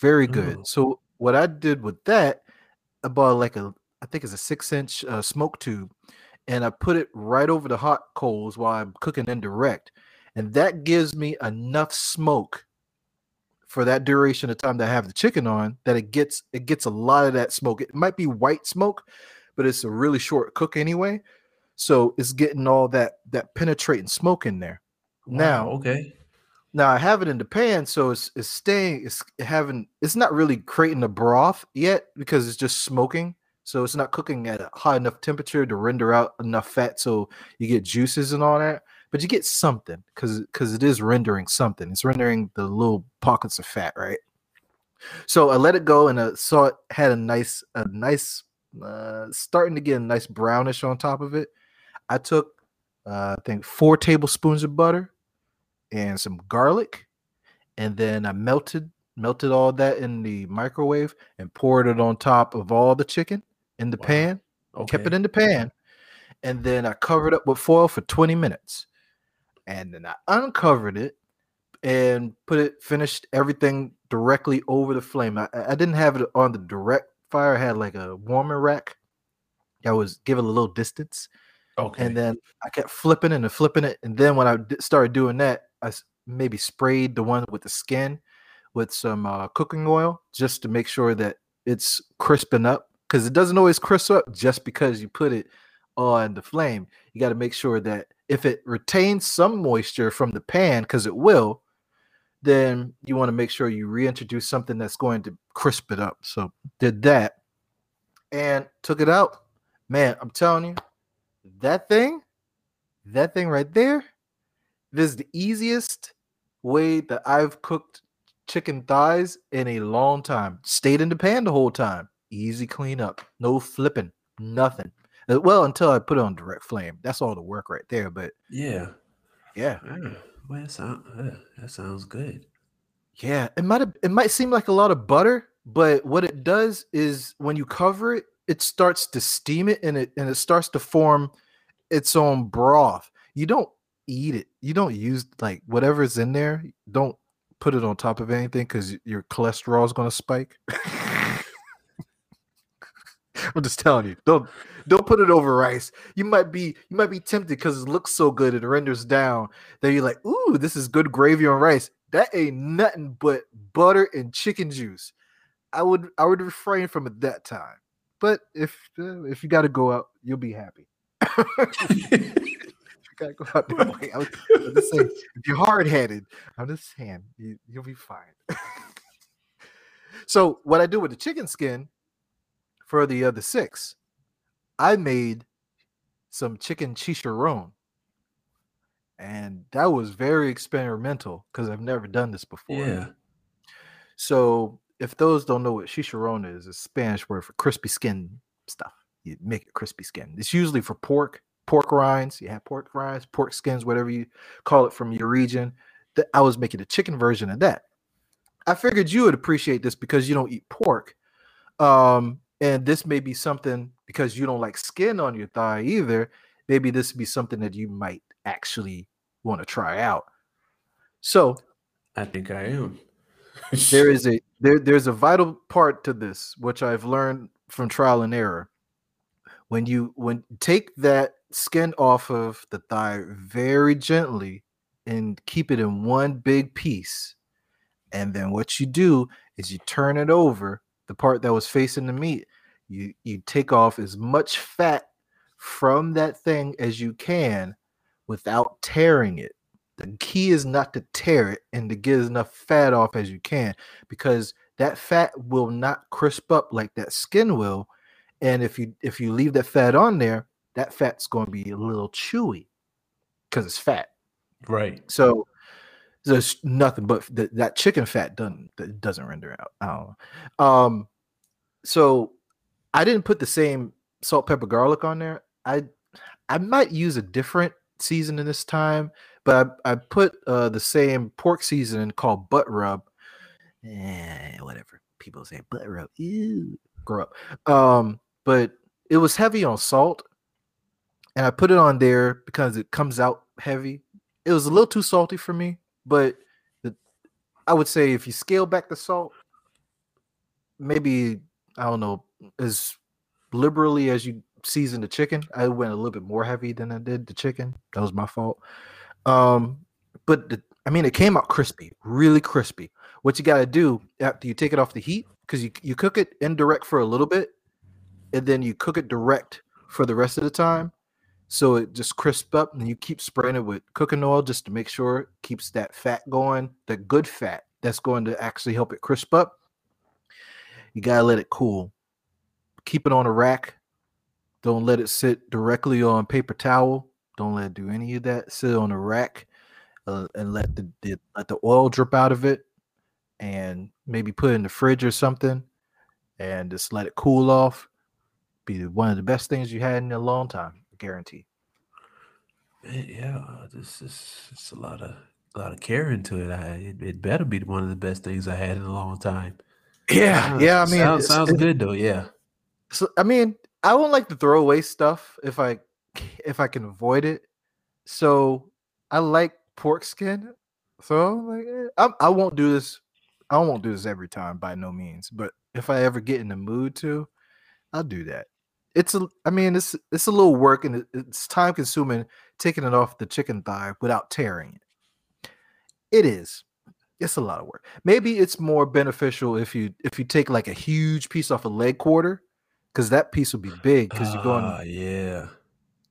A: Very good.
B: Oh.
A: So what I did with that, I bought like a I think it's a six inch uh, smoke tube, and I put it right over the hot coals while I'm cooking indirect, and that gives me enough smoke for that duration of time that I have the chicken on that it gets it gets a lot of that smoke. It might be white smoke, but it's a really short cook anyway. So it's getting all that that penetrating smoke in there. Now,
B: okay.
A: now I have it in the pan, so it's it's staying, it's having it's not really creating a broth yet because it's just smoking. So it's not cooking at a high enough temperature to render out enough fat so you get juices and all that. But you get something because because it is rendering something. It's rendering the little pockets of fat, right? So I let it go and I saw it had a nice, a nice uh starting to get a nice brownish on top of it. I took uh, I think four tablespoons of butter and some garlic, and then I melted melted all that in the microwave and poured it on top of all the chicken in the
B: Wow.
A: pan.
B: Okay.
A: Kept it in the pan, and then I covered it up with foil for 20 minutes, and then I uncovered it and put it finished everything directly over the flame. I, I didn't have it on the direct fire. I had like a warmer rack. I was giving a little distance,
B: Okay.
A: and then I kept flipping it and flipping it. And then when I started doing that, I maybe sprayed the one with the skin with some uh, cooking oil just to make sure that it's crisping up because it doesn't always crisp up just because you put it on the flame. You got to make sure that if it retains some moisture from the pan, because it will, then you want to make sure you reintroduce something that's going to crisp it up. So did that and took it out. Man, I'm telling you, that thing, that thing right there, this is the easiest way that I've cooked chicken thighs in a long time. Stayed in the pan the whole time. Easy cleanup. No flipping. Nothing. Uh, Well, until I put it on direct flame. That's all the work right there. But
B: yeah.
A: yeah,
B: Ah, well, that, sound, uh, that sounds good.
A: yeah. It might it might seem like a lot of butter, but what it does is when you cover it, it starts to steam it and it and it starts to form its own broth. You don't eat it. You don't use like whatever's in there. Don't put it on top of anything because your cholesterol is going to spike. I'm just telling you. Don't don't put it over rice. You might be you might be tempted because it looks so good. It renders down. That you're like, ooh, this is good gravy on rice. That ain't nothing but butter and chicken juice. I would I would refrain from it that time. But if uh, if you got to go out, you'll be happy. you gotta go out that way. I was, I'm just saying, if you're hard headed, I'm just saying you, you'll be fine. so what I do with the chicken skin for the other six, I made some chicken chicharron, and that was very experimental because I've never done this before.
B: yeah.
A: So if those don't know what chicharron is, it's a Spanish word for crispy skin stuff. You make it crispy skin. It's usually for pork, pork rinds. You have pork rinds, pork skins, whatever you call it from your region. That I was making a chicken version of that. I figured you would appreciate this because you don't eat pork. Um, and this may be something because you don't like skin on your thigh either. Maybe this would be something that you might actually want to try out. So
B: I think I am.
A: there is a there there's a vital part to this which i've learned from trial and error when you when take that skin off of the thigh very gently and keep it in one big piece. And then what you do is you turn it over the part that was facing the meat you you take off as much fat from that thing as you can without tearing it. The key is not to tear it and to get as enough fat off as you can because that fat will not crisp up like that skin will. And if you if you leave that fat on there that fat's going to be a little chewy because it's fat
B: right.
A: so there's nothing but th- that chicken fat doesn't that doesn't render out I don't know. um so i didn't put the same salt pepper garlic on there i i might use a different seasoning this time but i, I put uh the same pork seasoning called butt rub eh, whatever people say butt rub Ew, grow up um but it was heavy on salt and i put it on there because it comes out heavy it was a little too salty for me, but the, I would say if you scale back the salt, maybe I don't know as liberally as you season the chicken. I went a little bit more heavy than I did the chicken. That was my fault. Um, but the, I mean, it came out crispy, really crispy. What you got to do after you take it off the heat, because you you cook it indirect for a little bit, and then you cook it direct for the rest of the time so it just crisp up and you keep spraying it with cooking oil just to make sure it keeps that fat going the good fat that's going to actually help it crisp up. You got to let it cool. Keep it on a rack. Don't let it sit directly on paper towel. Don't let it do any of that. Sit on a rack uh, and let the, the let the oil drip out of it and maybe put it in the fridge or something and just let it cool off. Be one of the best things you had in a long time guarantee.
B: Yeah, this is it's a lot of a lot of care into it. I it, it, better be one of the best things I had in a long time.
A: Yeah, yeah. I mean,
B: sounds, sounds good though. Yeah.
A: So I mean, I won't like to throw away stuff if I if I can avoid it. So I like pork skin. So like, eh, I, I won't do this. I won't do this every time by no means. But if I ever get in the mood to, I'll do that it's a I mean it's it's a little work and it's time consuming taking it off the chicken thigh without tearing it. It is. It's a lot of work. Maybe it's more beneficial if you if you take like a huge piece off a leg quarter because that piece will be big because you're going.
B: Uh, yeah,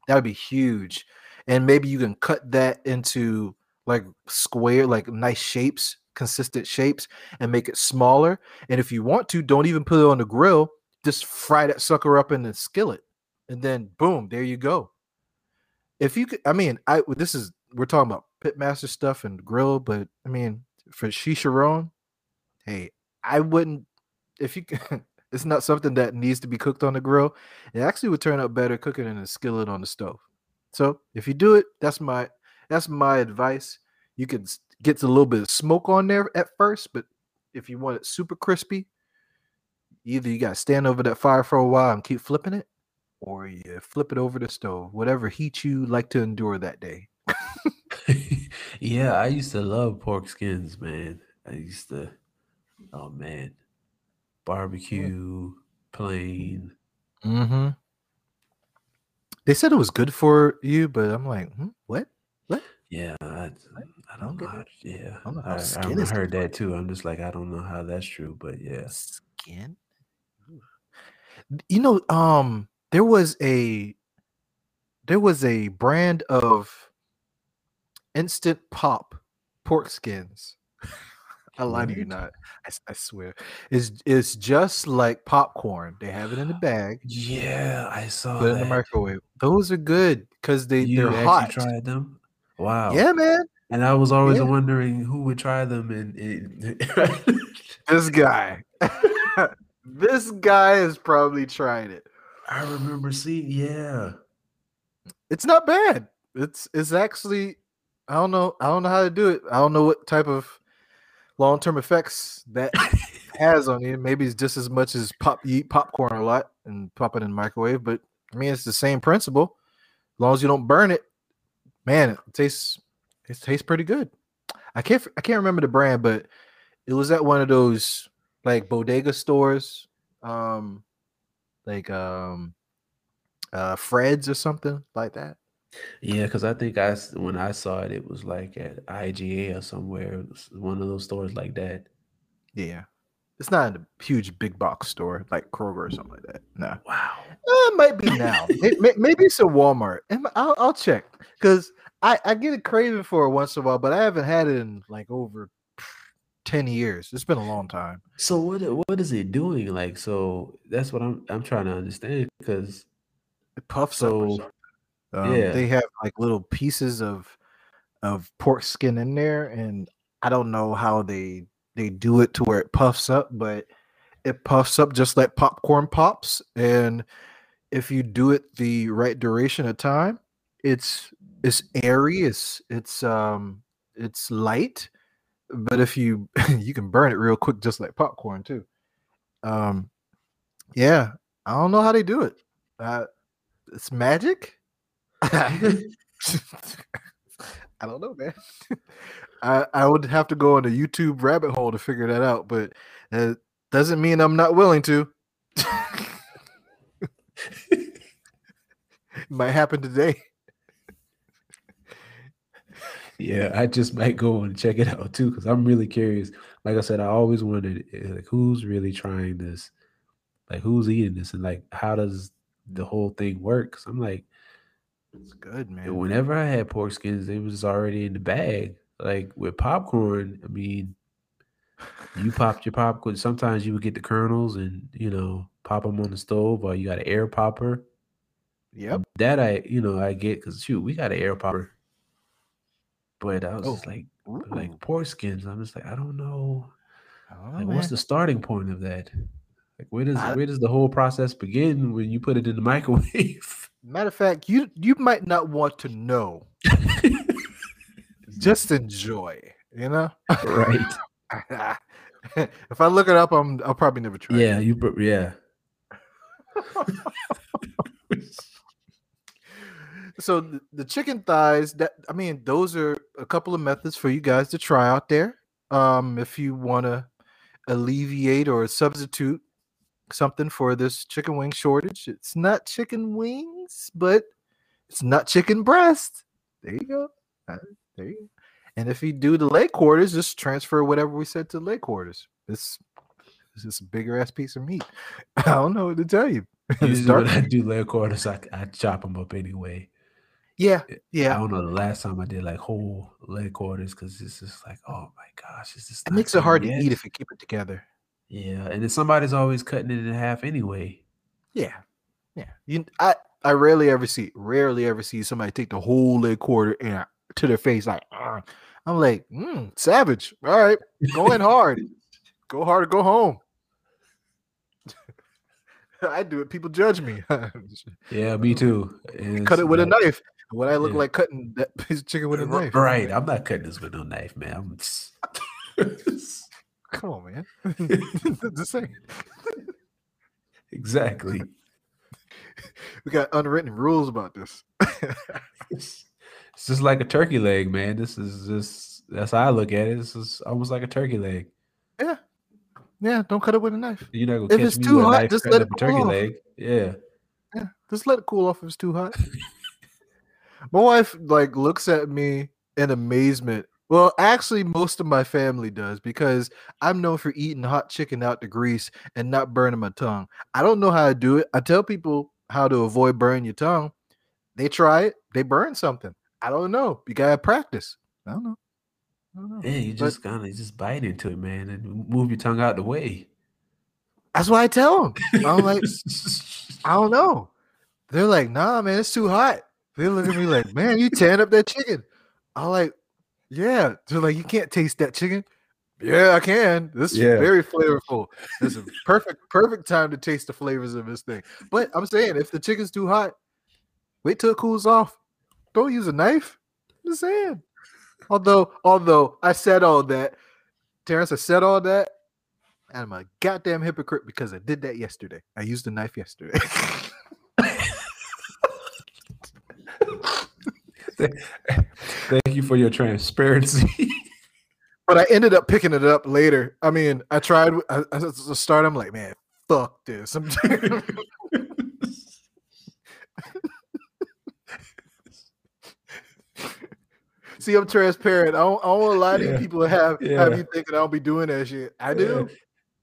A: that would be huge, and maybe you can cut that into like square, like nice shapes, consistent shapes, and make it smaller. And if you want to, don't even put it on the grill just fry that sucker up in the skillet, and then boom, there you go. If you could, I mean, I this is we're talking about pitmaster stuff and grill, but I mean, for chicharron, hey, I wouldn't if you. It's not something that needs to be cooked on the grill. It actually would turn out better cooking in a skillet on the stove. So if you do it, that's my that's my advice. You can get a little bit of smoke on there at first, but if you want it super crispy, Either you got to stand over that fire for a while and keep flipping it, or you flip it over the stove, whatever heat you like to endure that day.
B: yeah, I used to love pork skins, man. I used to, oh man, barbecue, plain.
A: Mm-hmm. They said it was good for you, but I'm like, hmm, what? What?
B: Yeah, I, I don't know. How, yeah, I, I, I heard that too. I'm just like, I don't know how that's true, but yeah.
A: Skin? You know, um, there was a there was a brand of instant pop pork skins. I lie to you not. I, I, swear. It's it's just like popcorn. They have it in the bag.
B: Yeah, I saw
A: Put
B: it
A: in the microwave. Those are good because they,
B: you
A: they're hot.
B: tried them? Wow.
A: Yeah, man.
B: And I was always yeah. wondering who would try them and, and
A: this guy. this guy has probably tried it.
B: I remember seeing, yeah.
A: It's not bad. It's it's actually I don't know I don't know how to do it. I don't know what type of long term effects that has on you. Maybe it's just as much as pop you eat popcorn a lot and pop it in the microwave, but I mean it's the same principle. As long as you don't burn it, man, it tastes it tastes pretty good. I can't I can't remember the brand, but it was at one of those like bodega stores, um, like um, uh, Fred's or something like that.
B: Yeah, because I think I when I saw it, it was like at IGA or somewhere. It was one of those stores like that.
A: Yeah, it's not a huge big box store like Kroger or something like that. No.
B: Wow.
A: Uh, it might be now. it, maybe it's a Walmart. I'll, I'll check because I, I get a craving for it once in a while, but I haven't had it in like over 10 years. It's been a long time.
B: So what what is it doing? Like so that's what I'm I'm trying to understand because
A: it puffs so, um, yeah. they have like little pieces of of pork skin in there and I don't know how they they do it to where it puffs up, but it puffs up just like popcorn pops and if you do it the right duration of time, it's it's airy, it's it's um it's light but if you you can burn it real quick just like popcorn too um yeah i don't know how they do it uh it's magic i don't know, man. I I would have to go on a YouTube rabbit hole to figure that out, but it doesn't mean I'm not willing to. Might happen today.
B: Yeah, I just might go and check it out too because I'm really curious. Like I said, I always wondered eh, like who's really trying this, like who's eating this, and like how does the whole thing work? Because I'm like,
A: It's good, man.
B: whenever I had pork skins, it was already in the bag. Like with popcorn, I mean, you popped your popcorn. Sometimes you would get the kernels and you know pop them on the stove, or you got an air popper.
A: Yep.
B: That I, you know, I get because shoot, we got an air popper. But I was
A: Oh,
B: just like,
A: Ooh,
B: like poor skins. I'm just like, I don't know.
A: Don't
B: Like, oh,
A: what's
B: the starting point of that? Like, where does
A: I-
B: where does the whole process begin when you put it in the microwave?
A: Matter of fact, you you might not want to know. Just enjoy. You know.
B: right?
A: if I look it up, I'm I'll probably never try. it.
B: Yeah, you. put- Yeah.
A: So the, the chicken thighs, that I mean, those are a couple of methods for you guys to try out there. Um, if you want to alleviate or substitute something for this chicken wing shortage, it's not chicken wings, but it's not chicken breast. There you go. Uh, There you go. And if you do the leg quarters, just transfer whatever we said to leg quarters. It's it's just a bigger ass piece of meat. I don't know what to tell you.
B: Usually when I do leg quarters, I, I chop them up anyway.
A: Yeah, yeah.
B: I don't know the last time I did like whole leg quarters because it's just like, oh my gosh, it's just
A: It makes it hard to eat if you keep it together.
B: Yeah, and then somebody's always cutting it in half anyway.
A: Yeah, yeah. You, I, I rarely ever see, rarely ever see somebody take the whole leg quarter and to their face like, "Ah." I'm like, mm, savage. All right, going hard, go hard or go home. I do it. People judge me.
B: Yeah, me too.
A: Cut it with a knife. What I look
B: Yeah.
A: like cutting that piece of chicken with a knife.
B: Right. I'm not cutting this with no knife, man. Just-
A: Come on, man. the same.
B: exactly.
A: We got unwritten rules about this.
B: It's it's just like a turkey leg, man. This is just that's how I look at it. This is almost like a turkey leg.
A: yeah, Yeah, don't cut it with a knife.
B: You're not gonna
A: If
B: catch
A: it's
B: me
A: too
B: with a
A: hot,
B: knife
A: just let it
B: a turkey
A: off.
B: leg. Yeah.
A: Yeah, just let it cool off if it's too hot. My wife like looks at me in amazement. Well, actually, most of my family does because I'm known for eating hot chicken out the grease and not burning my tongue. I don't know how to do it. I tell people how to avoid burning your tongue. They try it, they burn something. I don't know. You gotta practice. I don't know. I don't know.
B: Yeah, you just kind of just bite into it, man, and move your tongue out the way.
A: That's why I tell them. I'm like, I don't know. They're like, nah, man, it's too hot. They look at me like, man, you tearing up that chicken. I'm like, yeah. They're like, you can't taste that chicken. Yeah, I can. This is
B: Yeah.
A: very flavorful. This is perfect, perfect time to taste the flavors of this thing. But I'm saying, if the chicken's too hot, wait till it cools off. Don't use a knife. I'm just saying. Although, although I said all that, Terrance, I said all that, and I'm a goddamn hypocrite because I did that yesterday. I used a knife yesterday.
B: Thank you for your transparency.
A: but I ended up picking it up later. I mean, I tried I, I, start. I'm like, man, fuck this. I'm See, I'm transparent. I don't, I don't want to lie to you
B: Yeah.
A: people have, have you thinking I'll be doing that shit. I do.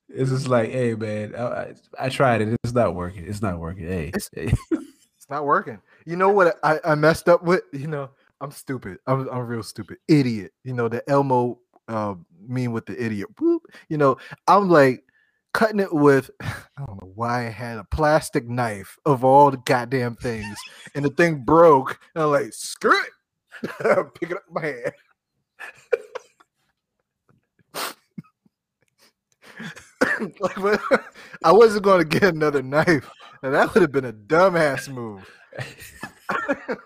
B: It's just like, hey, man, I, I, I tried it. It's not working. It's not working. Hey,
A: It's-
B: hey.
A: It's not working. You know what I, I messed up with? You know, I'm stupid. I'm I'm real stupid. Idiot. You know, the Elmo uh meme with the idiot. Whoop. You know, I'm like cutting it with I don't know why I had a plastic knife of all the goddamn things, and the thing broke. And I'm like, screw it. Pick it up my hand. like, I wasn't going to get another knife, and that would have been a dumbass move.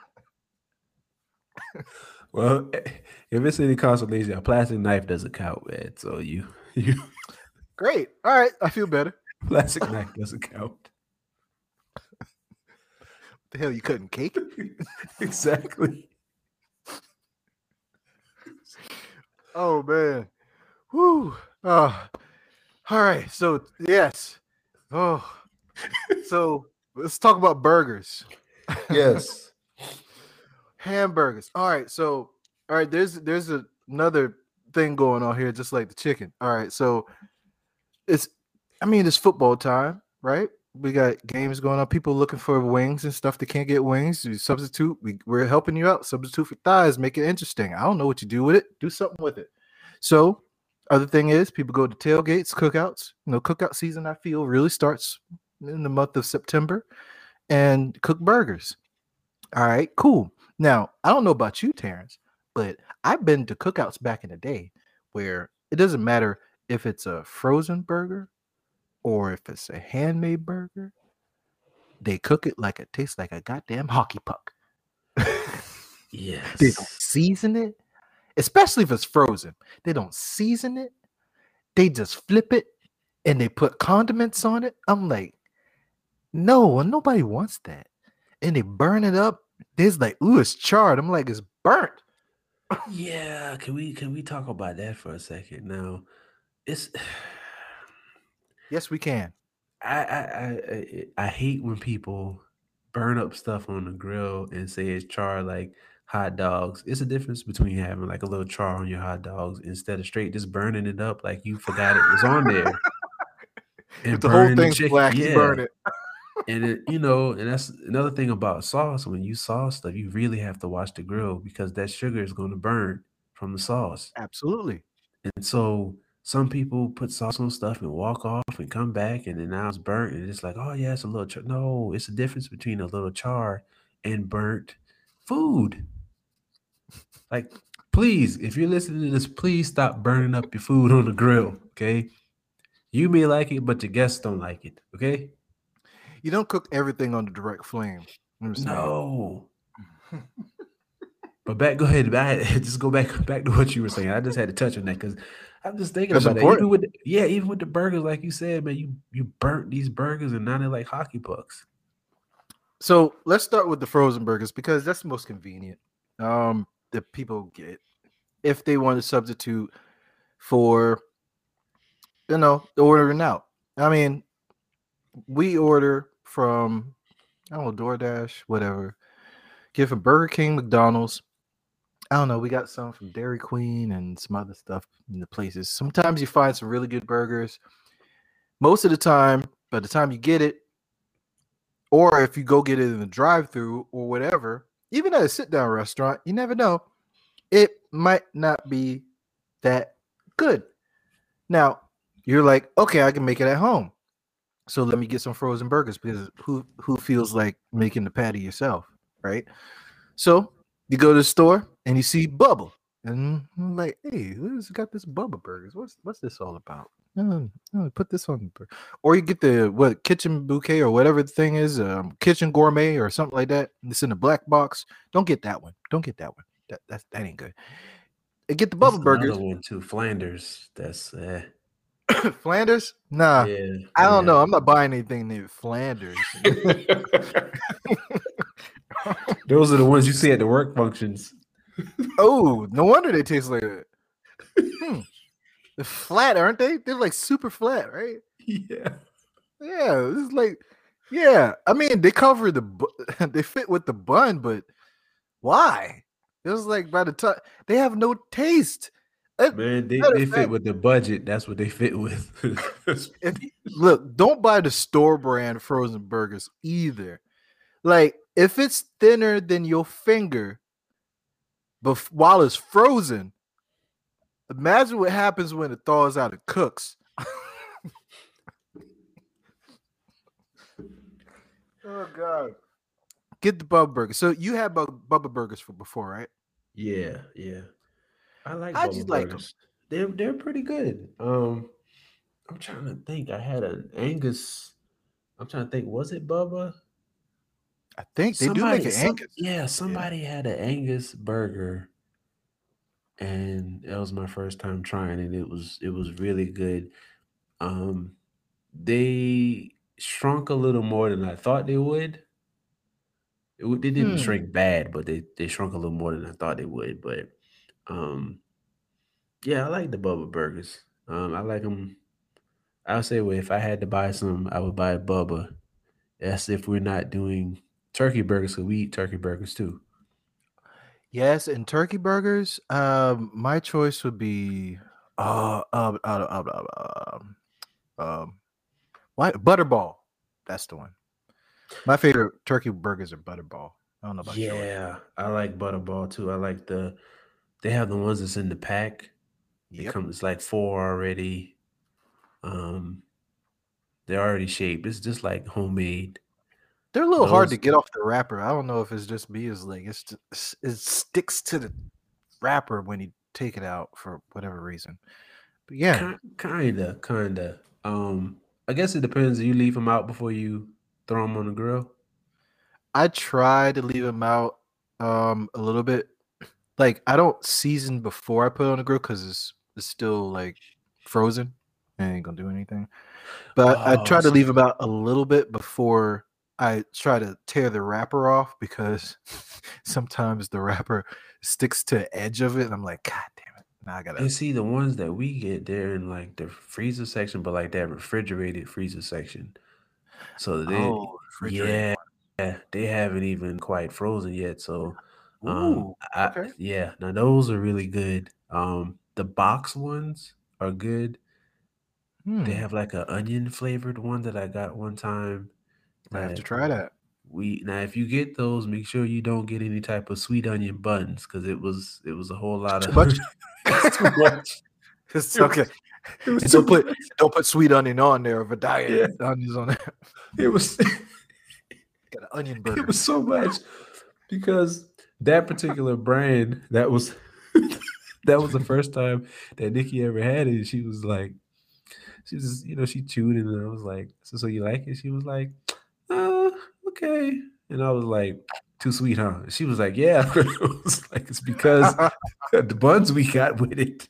B: well, if it's any consolation, a plastic knife doesn't count, man. So you, you
A: Great. All right, I feel better.
B: plastic knife doesn't count.
A: the hell you cutting cake?
B: exactly.
A: oh man. Whoo. Oh. Ah. All right. So yes. Oh. So let's talk about burgers.
B: Yes.
A: Hamburgers. All right. So all right, there's there's a, another thing going on here, just like the chicken. All right. So it's I mean it's football time, right? We got games going on. People looking for wings and stuff. They can't get wings. You substitute. We, we're helping you out. Substitute for thighs. Make it interesting. I don't know what you do with it. Do something with it. So, other thing is, people go to tailgates, cookouts. You know, cookout season. I feel really starts in the month of September, and cook burgers. All right, cool. Now, I don't know about you, Terrance, but I've been to cookouts back in the day where it doesn't matter if it's a frozen burger or if it's a handmade burger, they cook it like it tastes like a goddamn hockey puck.
B: Yes.
A: They don't season it, especially if it's frozen. They don't season it. They just flip it and they put condiments on it. I'm like, no, nobody wants that. And they burn it up. There's like, ooh, it's charred. I'm like, it's burnt.
B: Yeah, can we can we talk about that for a second? Now, it's
A: Yes, we can.
B: I I I I, hate when people burn up stuff on the grill and say it's charred like hot dogs. It's a difference between having like a little char on your hot dogs instead of straight just burning it up like you forgot it was on there. And
A: If the whole
B: the
A: thing's
B: chicken-
A: black, you burn it.
B: And it, you know, and that's another thing about sauce. When you sauce stuff, you really have to watch the grill because that sugar is going to burn from the sauce.
A: Absolutely.
B: And so some people put sauce on stuff and walk off and come back, and then now it's burnt, and it's like, oh yeah, it's a little char. No, it's a difference between a little char and burnt food. Like, please, if you're listening to this, please stop burning up your food on the grill. Okay, you may like it, but your guests don't like it. Okay.
A: You don't cook everything on the direct flame.
B: No. but back, go ahead. I, just go back back to what you were saying. I just had to touch on that because I'm just thinking
A: That's
B: about that. Even with yeah, even with the burgers, like you said, man, you you burnt these burgers and now they're like hockey pucks.
A: So let's start with the frozen burgers because that's the most convenient. Um, that people get if they want to substitute for, you know, ordering out. I mean, we order from I don't know DoorDash, whatever. Get from Burger King, McDonald's. I don't know. We got some from Dairy Queen and some other stuff in the places. Sometimes you find some really good burgers. Most of the time, by the time you get it, or if you go get it in the drive-through or whatever, even at a sit-down restaurant, you never know. It might not be that good. Now, you're like, okay, I can make it at home. So let me get some frozen burgers because who who feels like making the patty yourself, right? So you go to the store and you see Bubba, and I'm like, hey, who's got this Bubba burgers? What's what's this all about? Oh, oh, put this on, the or you get the what kitchen bouquet or whatever the thing is, um, kitchen gourmet or something like that. It's in a black box. Don't get that one. Don't get that one. That that, that ain't good. And get the
B: There's
A: Bubba burgers.
B: another one too, Flanders. That's uh,
A: Flanders? Nah,
B: yeah.
A: I don't
B: yeah.
A: know. I'm not buying anything named Flanders.
B: Those are the ones you see at the work functions.
A: Oh, no wonder they taste like that. Hmm. They're flat, aren't they? They're like super flat, right?
B: Yeah.
A: Yeah, It's like, yeah. I mean, they cover the, bu- they fit with the bun, but why? It was like by the time they have no taste.
B: Man, they, they fit
A: fact-
B: with the budget. That's what they fit with.
A: If you- look, don't buy the store brand frozen burgers either. Like, if it's thinner than your finger, but while it's frozen, imagine what happens when it thaws out and cooks. oh god! Get the Bubba burger. So you had Bu- Bubba burgers for before, right?
B: yeah, yeah. I like
A: How'd
B: Bubba
A: you
B: burgers. They're they're pretty good. Um, I'm trying to think. I had an Angus. I'm trying to think. Was it Bubba?
A: I think they do make an
B: some-
A: Angus.
B: Yeah, somebody had an Angus burger, and that was my first time trying it. It was it was really good. Um, they shrunk a little more than I thought they would. It, w- they didn't
A: Hmm.
B: shrink bad, but they they shrunk a little more than I thought they would. But um, Yeah, I like the Bubba burgers. Um, I like them. I'll say, well, if I had to buy some, I would buy Bubba. That's if we're not doing turkey burgers, because we eat turkey burgers too.
A: Yes, and turkey burgers. Um, my choice would be uh, uh, uh, uh, uh, um, um, what Butterball. That's the one. My favorite turkey burgers are Butterball. I don't know about yours.
B: Yeah, I like Butterball too. I like the. They have the ones that's in the pack. It
A: Yep.
B: comes like four already. Um, they're already shaped. It's just like homemade.
A: They're a little hard to get off the wrapper. I don't know if it's just me. Is like it's just, it sticks to the wrapper when you take it out for whatever reason. But yeah,
B: Kinda, kinda. Um, I guess it depends. You leave them out before you throw them on the grill.
A: I try to leave them out um a little bit. Like I don't season before I put it on the grill because it's it's still like frozen. It ain't gonna do anything. But I
B: Oh,
A: try to leave about a little bit before I try to tear the wrapper off because sometimes the wrapper sticks to the edge of it, and I'm like, God damn it! Now I gotta.
B: And see the ones that we get, they're in like the freezer section, but like that refrigerated freezer section. So they,
A: Oh,
B: yeah, they haven't even quite frozen yet. So,
A: one.
B: um, I,
A: okay.
B: yeah, now those are really good. Um, the box ones are good.
A: Hmm,
B: They have like an onion flavored one that I got one time.
A: I have to try that.
B: We now, if you get those, make sure you don't get any type of sweet onion buns because it was it was a whole lot
A: Too
B: of
A: much?
B: Too much.
A: It's
B: It was-
A: okay.
B: It was too
A: don't put
B: much.
A: don't put sweet onion on there of a diet onions on there.
B: It was
A: Got an onion burger.
B: it was so much because that particular brand that was that was the first time that Nikki ever had it. She was like, she just, you know she chewed it and I was like, so so you like it? She was like, uh, okay, and I was like. Too sweet, huh? She was like, "Yeah." it was like it's because the buns we got with it.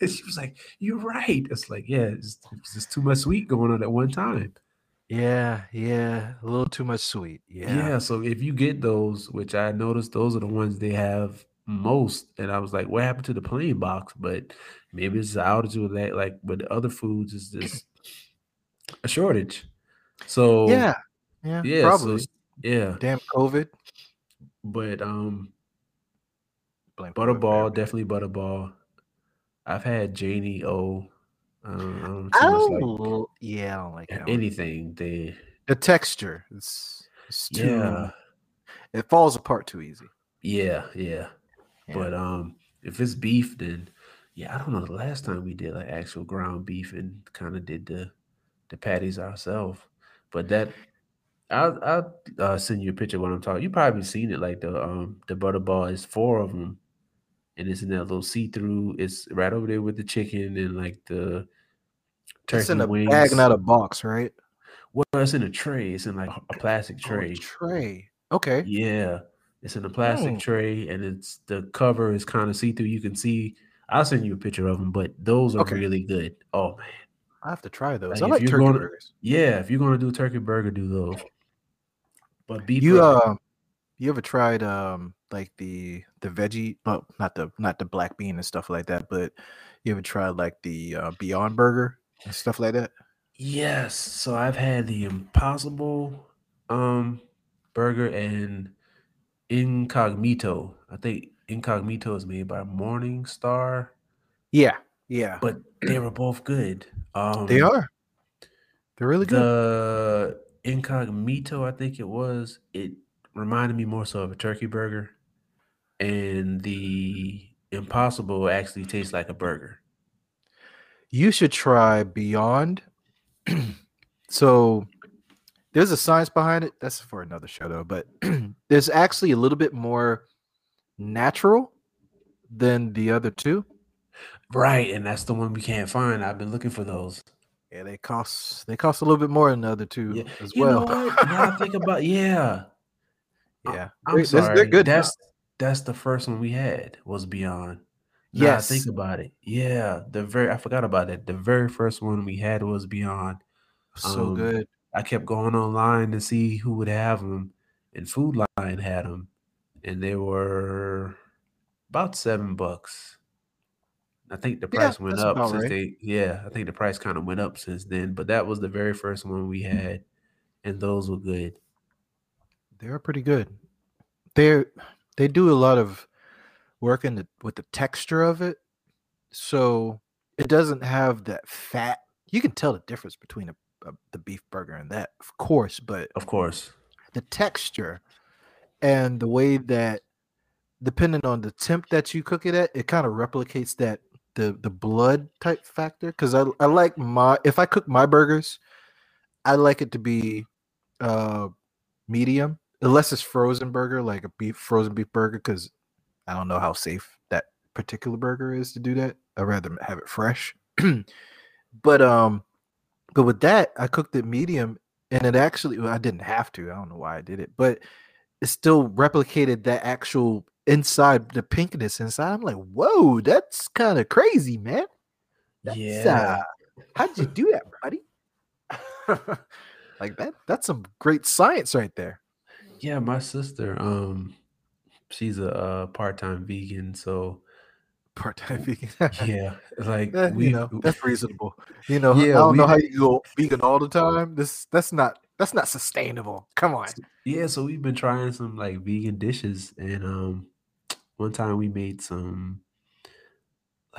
B: And she was like, "You're right." It's like, yeah, it's, it's just too much sweet going on at one time.
A: Yeah, yeah, a little too much sweet.
B: Yeah.
A: Yeah.
B: So if you get those, which I noticed, those are the ones they have most. And I was like, what happened to the plain box? But maybe it's outage with that. Like with the other foods, is just a shortage. So
A: Yeah. Yeah.
B: yeah,
A: probably.
B: s- yeah.
A: Damn COVID.
B: But um,
A: Blame
B: Butterball, definitely Butterball. I've had Jennie-O. I don't
A: I
B: like
A: yeah, I don't like that one.
B: anything. They
A: The texture. It's, it's too.
B: yeah.
A: It falls apart too easy.
B: Yeah, yeah.
A: Yeah.
B: But um, if it's beef, then yeah, I don't know. The last time we did like actual ground beef and kind of did the the patties ourselves, but that I'll I'll uh, send you a picture of what I'm talking. You probably seen it like the um the butterball is four of them, and it's in that little see through. It's right over there with the chicken and like the turkey
A: it's in a
B: wings.
A: bag, not a box, right?
B: well, it's in a tray. It's in like a plastic
A: Oh,
B: tray.
A: tray. Okay.
B: Yeah, it's in a plastic
A: Hmm.
B: tray, and it's the cover is kind of see through. You can see. I'll send you a picture of them, but those are
A: Okay.
B: really good. Oh man,
A: I have to try those.
B: Like,
A: I like turkey
B: gonna-
A: burgers.
B: yeah. If you're gonna do turkey burger, do those. But beef,
A: You uh, you ever tried um like the the veggie? Well, not the not the black bean and stuff like that, but you ever tried like the uh, Beyond Burger and stuff like that?
B: yes. So I've had the Impossible um burger and Incogmeato. I think Incogmeato is made by Morningstar,
A: Yeah, yeah,
B: but they were both good. Um,
A: they are. They're really good.
B: The Incogmeato, I think it was, it reminded me more so of a turkey burger. And the impossible actually tastes like a burger.
A: You should try Beyond. so there's a science behind it. That's for another show though, but there's actually a little bit more natural than the other two.
B: Right. And that's the one we can't find. I've been looking for those.
A: Yeah, they cost they cost a little bit more than the other two
B: Yeah.
A: as
B: You
A: well.
B: know what? Now I think about yeah.
A: yeah,
B: I'm
A: They're- they're-
B: sorry.
A: they're good. now.
B: That's that's the first one we had was Beyond.
A: Yes.
B: think about it. Yeah. The very I forgot about that. The very first one we had was Beyond.
A: so
B: um,
A: good.
B: I kept going online to see who would have them, and Food Lion had them, and they were about seven bucks. I think the
A: Yeah,
B: price went up since
A: right.
B: they yeah, I think the price kind of went up since then, but that was the very first one we had and those were good.
A: They're pretty good. They're they do a lot of work in the with the texture of it, so it doesn't have that fat. You can tell the difference between a, a, the beef burger and that, of course, but
B: Of course.
A: the texture and the way that depending on the temp that you cook it at, it kind of replicates that the the blood type factor. Because I I like my if I cook my burgers, I like it to be uh medium, unless it's frozen burger, like a beef frozen beef burger, because I don't know how safe that particular burger is to do that. I'd rather have it fresh. but um, but with that, I cooked it medium, and it actually well, I didn't have to. I don't know why I did it, but it still replicated that actual inside the pinkness inside. I'm like, whoa, that's kind of crazy, man. That's,
B: Yeah.
A: uh, how'd you do that, buddy? like that, that's some great science right there.
B: Yeah, my sister, um, she's a, uh part-time vegan, so
A: Part-time vegan.
B: yeah, like
A: Eh, you
B: we
A: know, that's reasonable. You know,
B: Yeah,
A: I don't know how you go vegan all the time. This that's not that's not sustainable. Come on.
B: yeah, so we've been trying some like vegan dishes and um one time we made some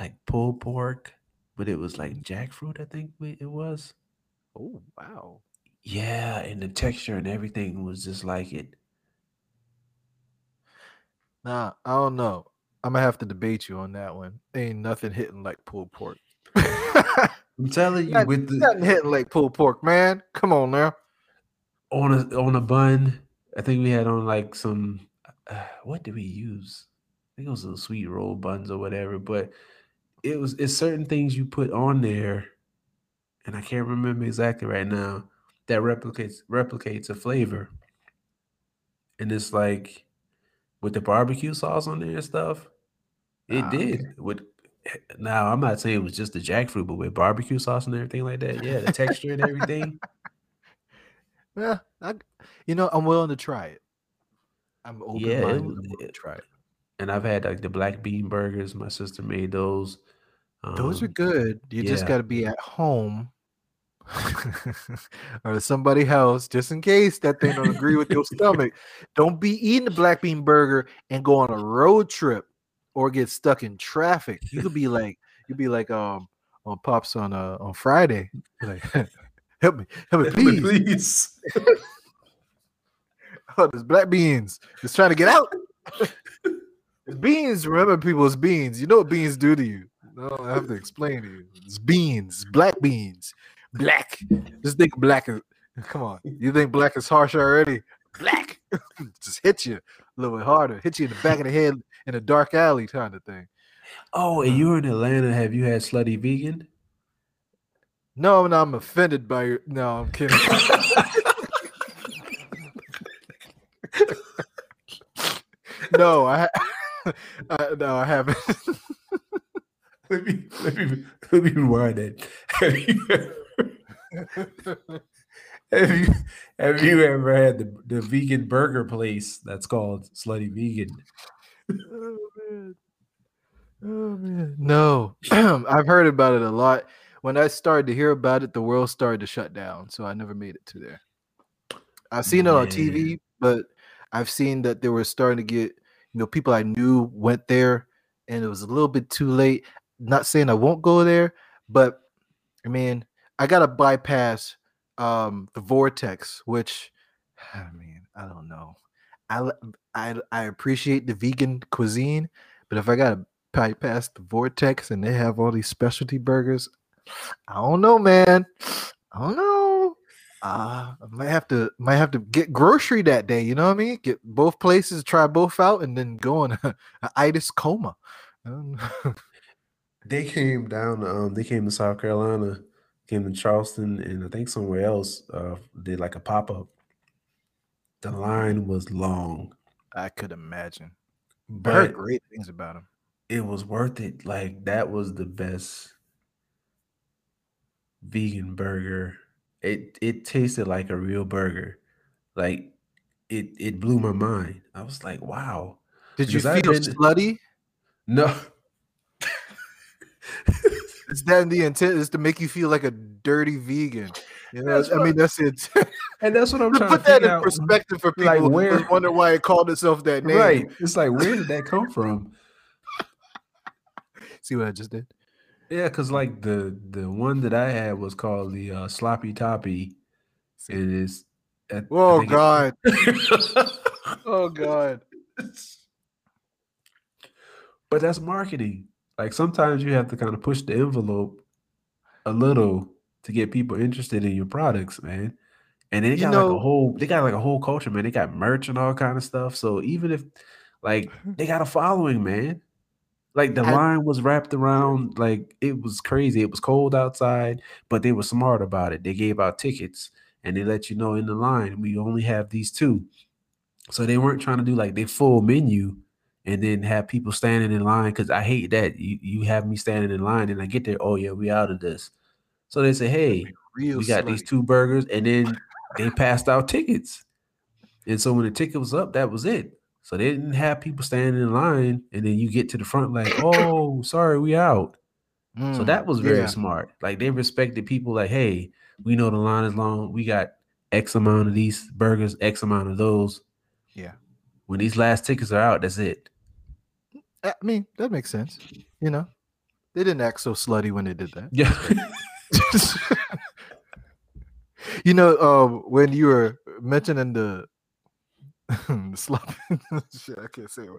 B: like pulled pork, but it was like jackfruit, I think we, it was.
A: Oh wow.
B: Yeah, and the texture and everything was just like it.
A: Nah, I don't know. I'm gonna have to debate you on that one. Ain't nothing hitting like pulled pork.
B: I'm telling you,
A: Not-
B: with the
A: nothing hitting like pulled pork, man. Come on now.
B: on a on a bun, I think we had on like some. Uh, what did we use? I think it was the sweet roll buns or whatever. But it was it's certain things you put on there, and I can't remember exactly right now. That replicates replicates a flavor, and it's like with the barbecue sauce on there and stuff. It
A: Ah,
B: did with. Now I'm not saying it was just the jackfruit, but with barbecue sauce and everything like that, yeah, the texture and everything.
A: Yeah, I, you know, I'm willing to try it. I'm open
B: Yeah,
A: minded.
B: was-
A: willing to
B: it-
A: try it.
B: and I've had like the black bean burgers. My sister made those.
A: Those are
B: Um,
A: good. You just got to be at home or somebody else, just in case that thing don't agree with your stomach. Don't be eating the black bean burger and go on a road trip or get stuck in traffic. You could be like, you'd be like um on pops on uh on Friday. Like, help me, help me, please.
B: please.
A: Oh, there's black beans. Just trying to get out. it's beans. Remember, people, it's beans. You know what beans do to you. No, I have to explain to you. It's beans, black beans, black. Just think black is. Come on, you think black is harsh already? Black, just hit you a little bit harder. Hit you in the back of the head in a dark alley kind of thing.
B: Oh, and you're in Atlanta. Have you had slutty vegan?
A: No, no, I'm offended by your. No, I'm kidding. no, I, I uh, no, I haven't.
B: let me let me let me rewind that. Have you ever, have you ever had the, the vegan burger place that's called Slutty Vegan?
A: oh man. Oh man. No. I've heard about it a lot. When I started to hear about it, the world started to shut down. So I never made it to there. I've seen it on TV, but I've seen that they were starting to get, you know, people I knew went there and it was a little bit too late. Not saying I won't go there, but I mean, I gotta bypass um the vortex, which I mean, I don't know. I I I appreciate the vegan cuisine, but if I gotta bypass the vortex and they have all these specialty burgers, I don't know, man. I don't know. Uh, I might have to might have to get grocery that day. You know what I mean? Get both places, try both out, and then go on a, itis coma.
B: They came down. Um, they came to South Carolina, came to Charleston, and I think somewhere else. Uh, did like a pop up. The line was long,
A: I could imagine. I heard great things about him.
B: it was worth it. Like that was the best vegan burger. It it tasted like a real burger. Like it it blew my mind. I was like, wow.
A: Did you
B: Because I've
A: feel
B: been-
A: slutty?
B: No.
A: Is that the intent? Is to make you feel like a dirty vegan? You know,
B: That's
A: I mean, that's it.
B: And that's what I'm
A: to
B: trying
A: put
B: to
A: that in
B: out.
A: perspective for people
B: like,
A: who wonder why it called itself that name.
B: Right. It's like, where did that come from?
A: See what I just did?
B: Yeah, because like the the one that I had was called the uh, sloppy toppy, and it's. I
A: Oh God! Oh God!
B: but that's marketing. Like sometimes you have to kind of push the envelope a little to get people interested in your products, man. And they
A: You
B: got like a whole they got like a whole culture, man. They got merch and all kind of stuff. So even if like mm-hmm. they got a following, man. Like the
A: I-
B: line was wrapped around, like it was crazy. It was cold outside, but they were smart about it. They gave out tickets and they let you know in the line we only have these two. So they weren't trying to do like their full menu and then have people standing in line because I hate that. You you have me standing in line and I get there, oh yeah, we out of this. So they say, hey,
A: Real
B: we got these two burgers, and then they passed out tickets. And so when the ticket was up, that was it. So they didn't have people standing in line, and then you get to the front like, oh, sorry, we out. So
A: Mm,
B: that was very
A: yeah.
B: smart. Like they respected people. Like, hey, we know the line is long. We got X amount of these burgers, X amount of those.
A: Yeah.
B: When these last tickets are out, that's it.
A: I mean, that makes sense. You know, they didn't act so slutty when they did that.
B: Yeah.
A: you know, um, when you were mentioning the, the shit, I can't say it.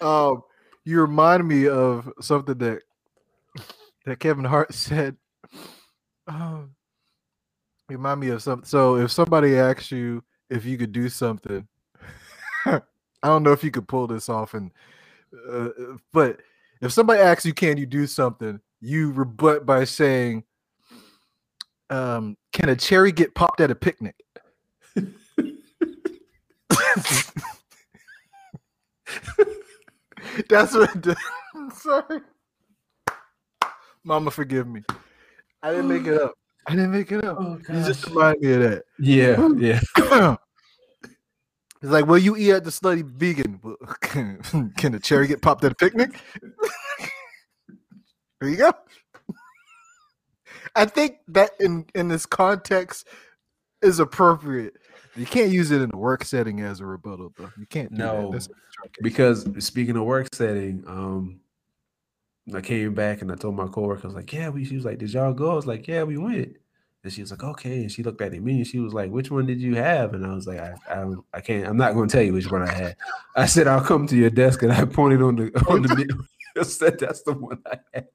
A: Well. Um, you remind me of something that that Kevin Hart said. Um, remind me of something. So, if somebody asks you if you could do something, I don't know if you could pull this off, and uh, but if somebody asks you, "Can you do something?" you rebut by saying, um, "Can a cherry get popped at a picnic?" That's what. did. Sorry, Mama, forgive me. I didn't make it up. I didn't make it up.
B: Oh,
A: You just remind me of that.
B: yeah, yeah.
A: it's like, will you eat at the slutty vegan? Can, can a cherry get popped at a picnic? there you go. I think that in in this context is appropriate. You can't use it in a work setting as a rebuttal, though. You can't.
B: No,
A: that. That's a trunk case.
B: Because speaking of work setting, um, I came back and I told my coworker, I was like, "Yeah, we." She was like, "Did y'all go?" I was like, "Yeah, we went." And she was like, "Okay." And she looked at the menu. She was like, "Which one did you have?" And I was like, "I, I, I can't. I'm not going to tell you which one I had." I said, "I'll come to your desk," and I pointed on the on the menu. I said, "That's the one I had."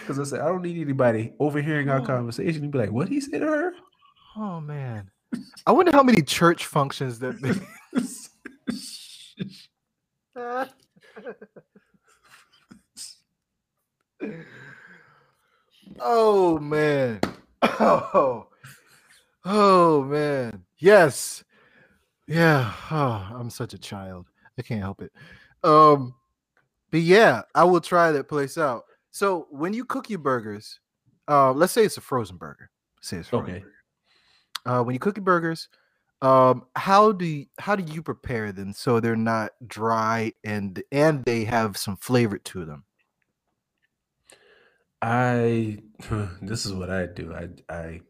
B: Because I said, I don't need anybody overhearing our
A: Oh.
B: conversation and be like, "What he said to her?"
A: Oh man, I wonder how many church functions that. They... oh man. Oh. Oh man. Yes. Yeah. Oh, I'm such a child. I can't help it. Um but yeah, I will try that place out. So when you cook your burgers, uh let's say it's a frozen burger. Say it's frozen
B: Okay.
A: burger. Uh when you cook your burgers, um how do you, how do you prepare them so they're not dry and and they have some flavor to them?
B: I this is what I do. I I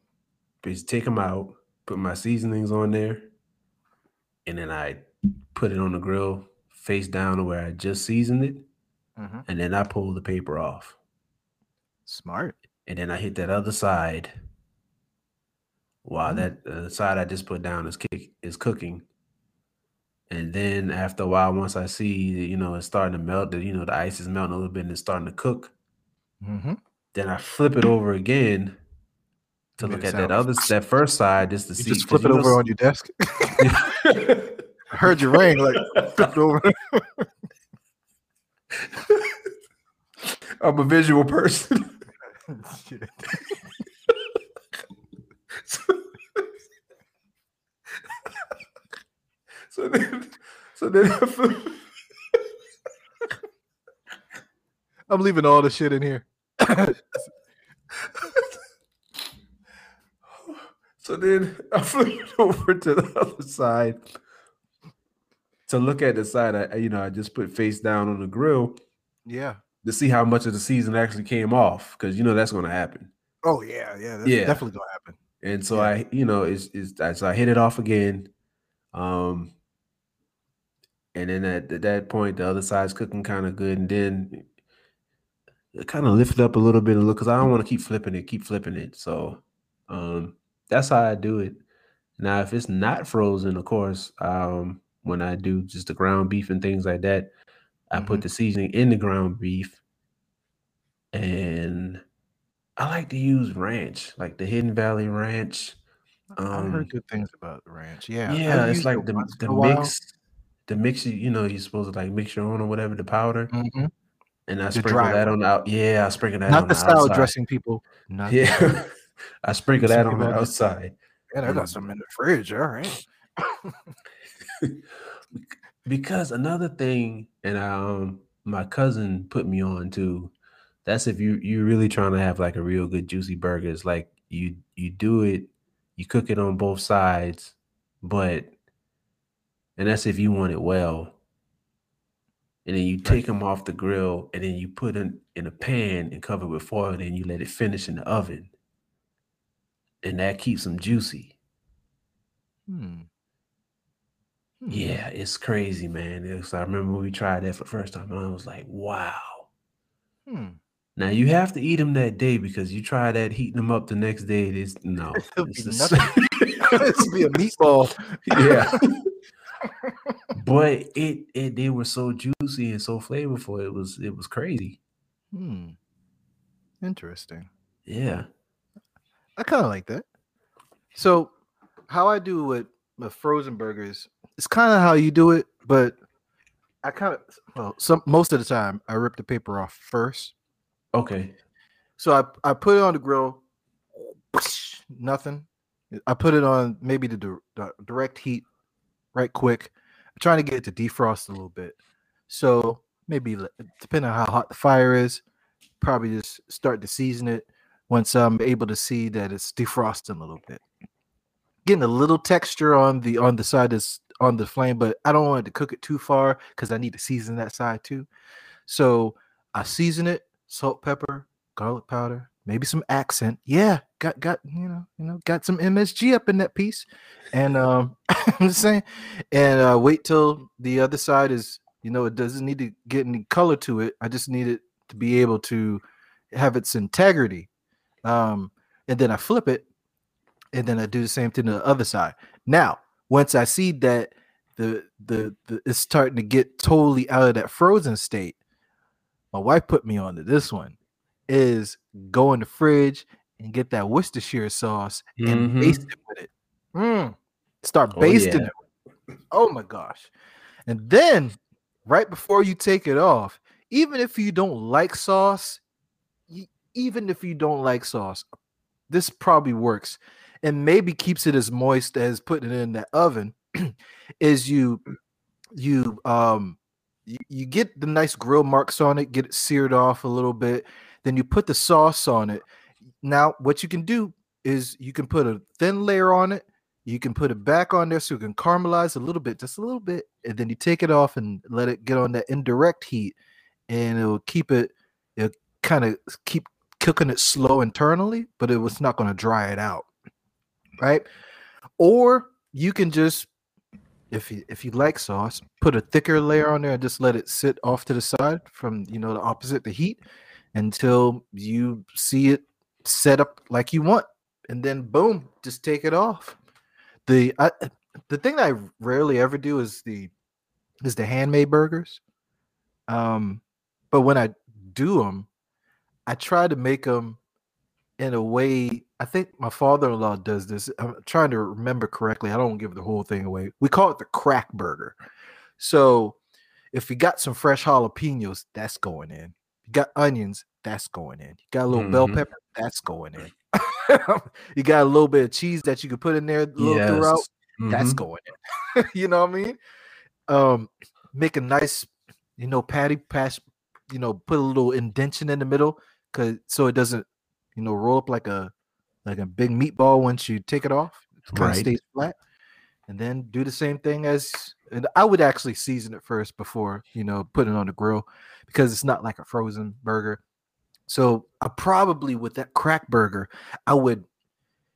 B: just take them out, put my seasonings on there, and then I put it on the grill face down to where I just seasoned it,
A: Mhm.
B: and then I pull the paper off,
A: Smart.
B: and then I hit that other side while
A: Mm.
B: that uh, side I just put down is kick, is cooking. And then after a while, once I see you know it's starting to melt, that you know the ice is melting a little bit and it's starting to cook,
A: Mm-hmm.
B: then I flip it over again to look
A: it
B: at that other that first side just to
A: You
B: see.
A: just
B: 'cause
A: flip it
B: you know
A: over on your desk. I heard you ring like flip it over.
B: I'm a visual person.
A: Shit.
B: so then, so then I flip.
A: I'm leaving all the shit in here.
B: So then I flip it over to the other side to look at the side. I, you know, I just put face down on the grill,
A: Yeah.
B: to see how much of the season actually came off because you know that's going to happen.
A: Oh yeah, yeah. That's
B: Yeah.
A: definitely gonna happen.
B: And so
A: Yeah.
B: I, you know, it's, it's as I hit it off again. Um, and then at, at that point, the other side's cooking kind of good, and then kind of lifted up a little bit, and look, because I don't want to keep flipping it, keep flipping it. So, um, that's how I do it. Now, if it's not frozen, of course, um, when I do just the ground beef and things like that, I put the seasoning in the ground beef, and I like to use ranch, like the Hidden Valley Ranch.
A: I
B: Um,
A: heard good things about the ranch. Yeah.
B: yeah,
A: I've
B: it's like
A: it
B: the the
A: in a while.
B: mix, the mix. You know, you're supposed to like mix your own or whatever the powder,
A: Mhm.
B: And I sprinkle that on out. Yeah, I sprinkle that
A: Not
B: on
A: the
B: the
A: salad
B: outside.
A: dressing, people. Not
B: Yeah, I sprinkle that on the outside
A: Man, I got
B: Mm.
A: some in the fridge. All right.
B: because another thing, and um, my cousin put me on to. That's if you you're really trying to have like a real good juicy burger. It's like you you do it, you cook it on both sides, but and that's if you want it well. And then you take them off the grill, and then you put them in a pan and cover it with foil, and then you let it finish in the oven, and that keeps them juicy.
A: Hmm. Hmm.
B: Yeah, it's crazy, man. It's, I remember when we tried that for the first time, and I was like, wow.
A: Hmm.
B: Now you have to eat them that day because you try that heating them up the next day. It is no, it's
A: be
B: just-
A: nothing. this will be a meatball.
B: yeah. But it it they were so juicy and so flavorful. It was it was crazy.
A: Hmm. Interesting.
B: Yeah.
A: I kind of like that. So, how I do with my frozen burgers, it's kind of how you do it, but I kind of well, some most of the time I rip the paper off first.
B: Okay.
A: So I I put it on the grill, nothing. I put it on maybe the, the direct heat, right quick. Trying to get it to defrost a little bit. So maybe depending on how hot the fire is, probably just start to season it once I'm able to see that it's defrosting a little bit. Getting a little texture on the on the side that's on the flame, but I don't want to cook it too far because I need to season that side too. So I season it, salt, pepper, garlic powder, maybe some accent. Yeah, got got you know you know got some MSG up in that piece, and um, I'm just saying, and uh, wait till the other side is you know it doesn't need to get any color to it. I just need it to be able to have its integrity, um, and then I flip it, and then I do the same thing to the other side. Now, once I see that the the, the it's starting to get totally out of that frozen state, my wife put me onto this one is go in the fridge and get that Worcestershire sauce and
B: Mhm.
A: baste it with it. Mm. Start
B: Oh,
A: basting
B: yeah.
A: it. Oh my gosh. And then right before you take it off, even if you don't like sauce, even if you don't like sauce, this probably works and maybe keeps it as moist as putting it in the oven is you you um you, you get the nice grill marks on it, get it seared off a little bit, then you put the sauce on it. Now, what you can do is you can put a thin layer on it, you can put it back on there so you can caramelize a little bit, just a little bit, and then you take it off and let it get on that indirect heat, and it'll keep it, it'll kind of keep cooking it slow internally, but it was not going to dry it out, right? Or you can just if you if you like sauce, put a thicker layer on there and just let it sit off to the side from you know the opposite the heat until you see it set up like you want, and then boom, just take it off. The I, the thing that I rarely ever do is the is the handmade burgers. Um, but when I do them, I try to make them in a way. I think my father-in-law does this. I'm trying to remember correctly. I don't give the whole thing away. We call it the crack burger. So if you got some fresh jalapenos, that's going in. You got onions, that's going in. You got a little bell
B: Mhm.
A: pepper, that's going in. you got a little bit of cheese that you can put in there a little throughout that's
B: Mhm.
A: going in. you know what I mean? Um, make a nice, you know, patty pass, you know, put a little indention in the middle, cause so it doesn't, you know, roll up like a like a big meatball once you take it off. It kind of
B: Right.
A: stays flat. And then do the same thing as and I would actually season it first before you know putting on the grill because it's not like a frozen burger. So I probably with that crack burger, I would,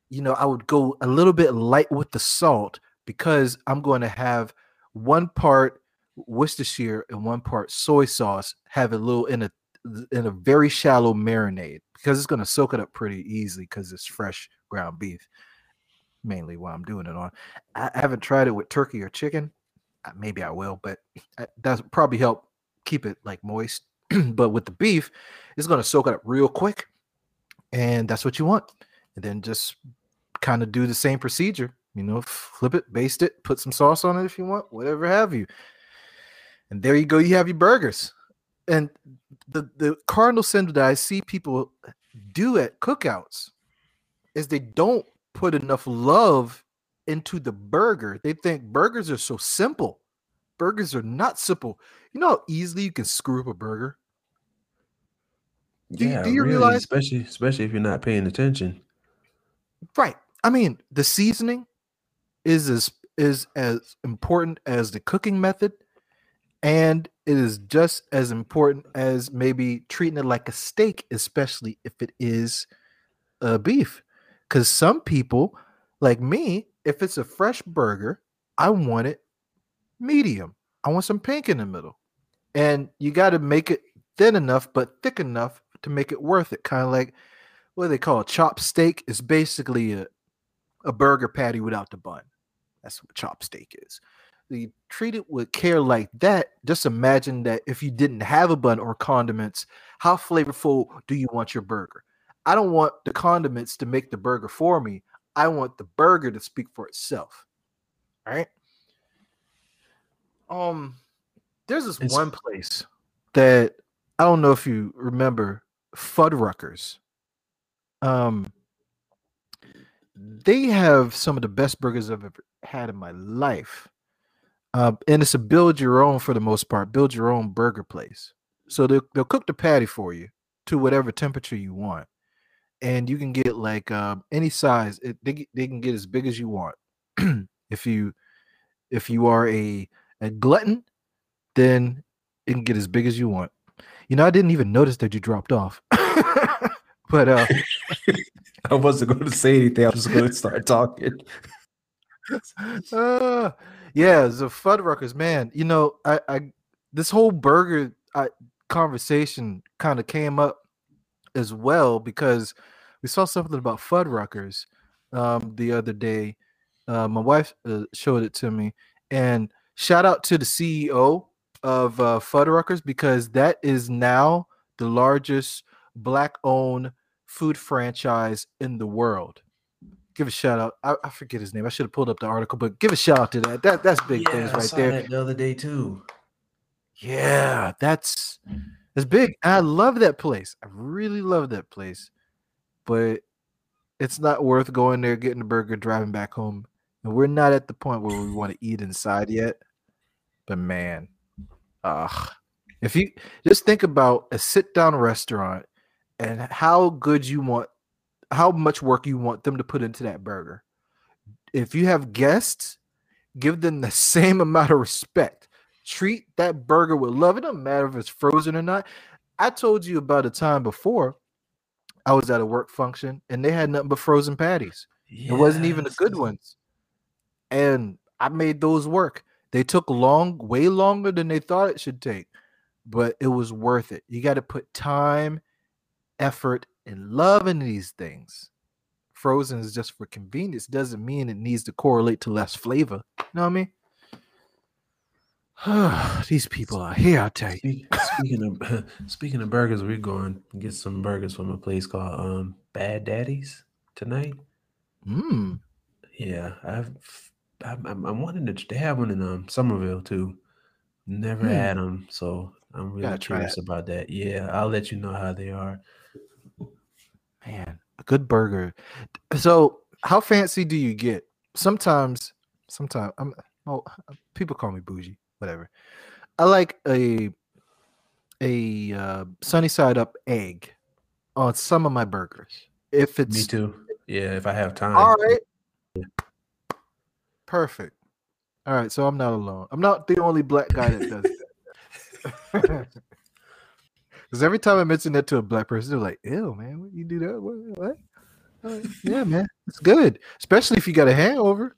A: you know, I would go a little bit light with the salt because I'm going to have one part Worcestershire and one part soy sauce, have a little in a in a very shallow marinade because it's going to soak it up pretty easily because it's fresh ground beef. Mainly what I'm doing it on. I haven't tried it with turkey or chicken. Maybe I will, but that's probably help keep it like moist. but with the beef, it's to soak it up real quick, and that's what you want. And then just kind of do the same procedure. You know, flip it, baste it, put some sauce on it if you want, whatever have you. And there you go. You have your burgers. And the the cardinal sin that I see people do at cookouts is they don't put enough love into the burger. They think burgers are so simple. Burgers are not simple. You know how easily you can screw up a burger?
B: Do, yeah, do you really, realize especially especially if you're not paying attention?
A: Right. I mean, the seasoning is as is as important as the cooking method and it is just as important as maybe treating it like a steak, especially if it is uh, beef. Because some people, like me, if it's a fresh burger, I want it medium. I want some pink in the middle. And you got to make it thin enough, but thick enough to make it worth it. Kind of like what they call a chop steak is basically a, a burger patty without the bun. That's what chop steak is you treat it with care like that, just imagine that if you didn't have a bun or condiments, how flavorful do you want your burger? I don't want the condiments to make the burger for me. I want the burger to speak for itself. Right? Um, there's this it's- one place that I don't know if you remember Fuddruckers. Um, they have some of the best burgers I've ever had in my life. Uh, and it's a build your own for the most part, build your own burger place. So they'll, they'll cook the patty for you to whatever temperature you want. And you can get like um, any size. It, they, they can get as big as you want. if you if you are a, a glutton, then it can get as big as you want. You know, I didn't even notice that you dropped off. but uh
B: I wasn't going to say anything. I was going to start talking.
A: uh, yeah, the Fuddruckers, man. You know, I, I this whole burger I, conversation kind of came up as well because we saw something about Fuddruckers um, the other day. Uh, my wife uh, showed it to me, and shout out to the CEO of uh, Fuddruckers because that is now the largest black-owned food franchise in the world give a shout out. I, I, forget his name. I should have pulled up the article, but give a shout out to that. That that's big yeah, things right there.
B: That the other day too.
A: Yeah, that's that's big. I love that place. I really love that place, but it's not worth going there, getting a burger, driving back home. And we're not at the point where we want to eat inside yet. But man, uh, if you just think about a sit down restaurant and how good you want how much work you want them to put into that burger. If you have guests, give them the same amount of respect. Treat that burger with love. It doesn't matter if it's frozen or not. I told you about a time before I was at a work function and they had nothing but frozen patties. Yes. It wasn't even the good ones. And I made those work. They took long, way longer than they thought it should take, but it was worth it. You got to put time, effort, and loving these things. Frozen is just for convenience. Doesn't mean it needs to correlate to less flavor. You know what I mean? these people are here, I tell you.
B: Speaking of speaking of burgers, we're going to get some burgers from a place called um, Bad Daddy's tonight.
A: Hmm.
B: Yeah, I've I'm, I'm wanting to. They have one in um Summerville too. Never hmm. had them, so I'm really curious about that. Yeah, I'll let you know how they are.
A: Man, a good burger. So, how fancy do you get? Sometimes, sometimes I'm. Oh, people call me bougie. Whatever. I like a a uh, sunny side up egg on some of my burgers. If it's
B: me too. Yeah, if I have time.
A: All right. Perfect. All right, so I'm not alone. I'm not the only black guy that does that. Because every time I mention that to a black person, they're like, "Ew, man, what you do that? What? what? Uh, yeah, man, it's good, especially if you got a hangover."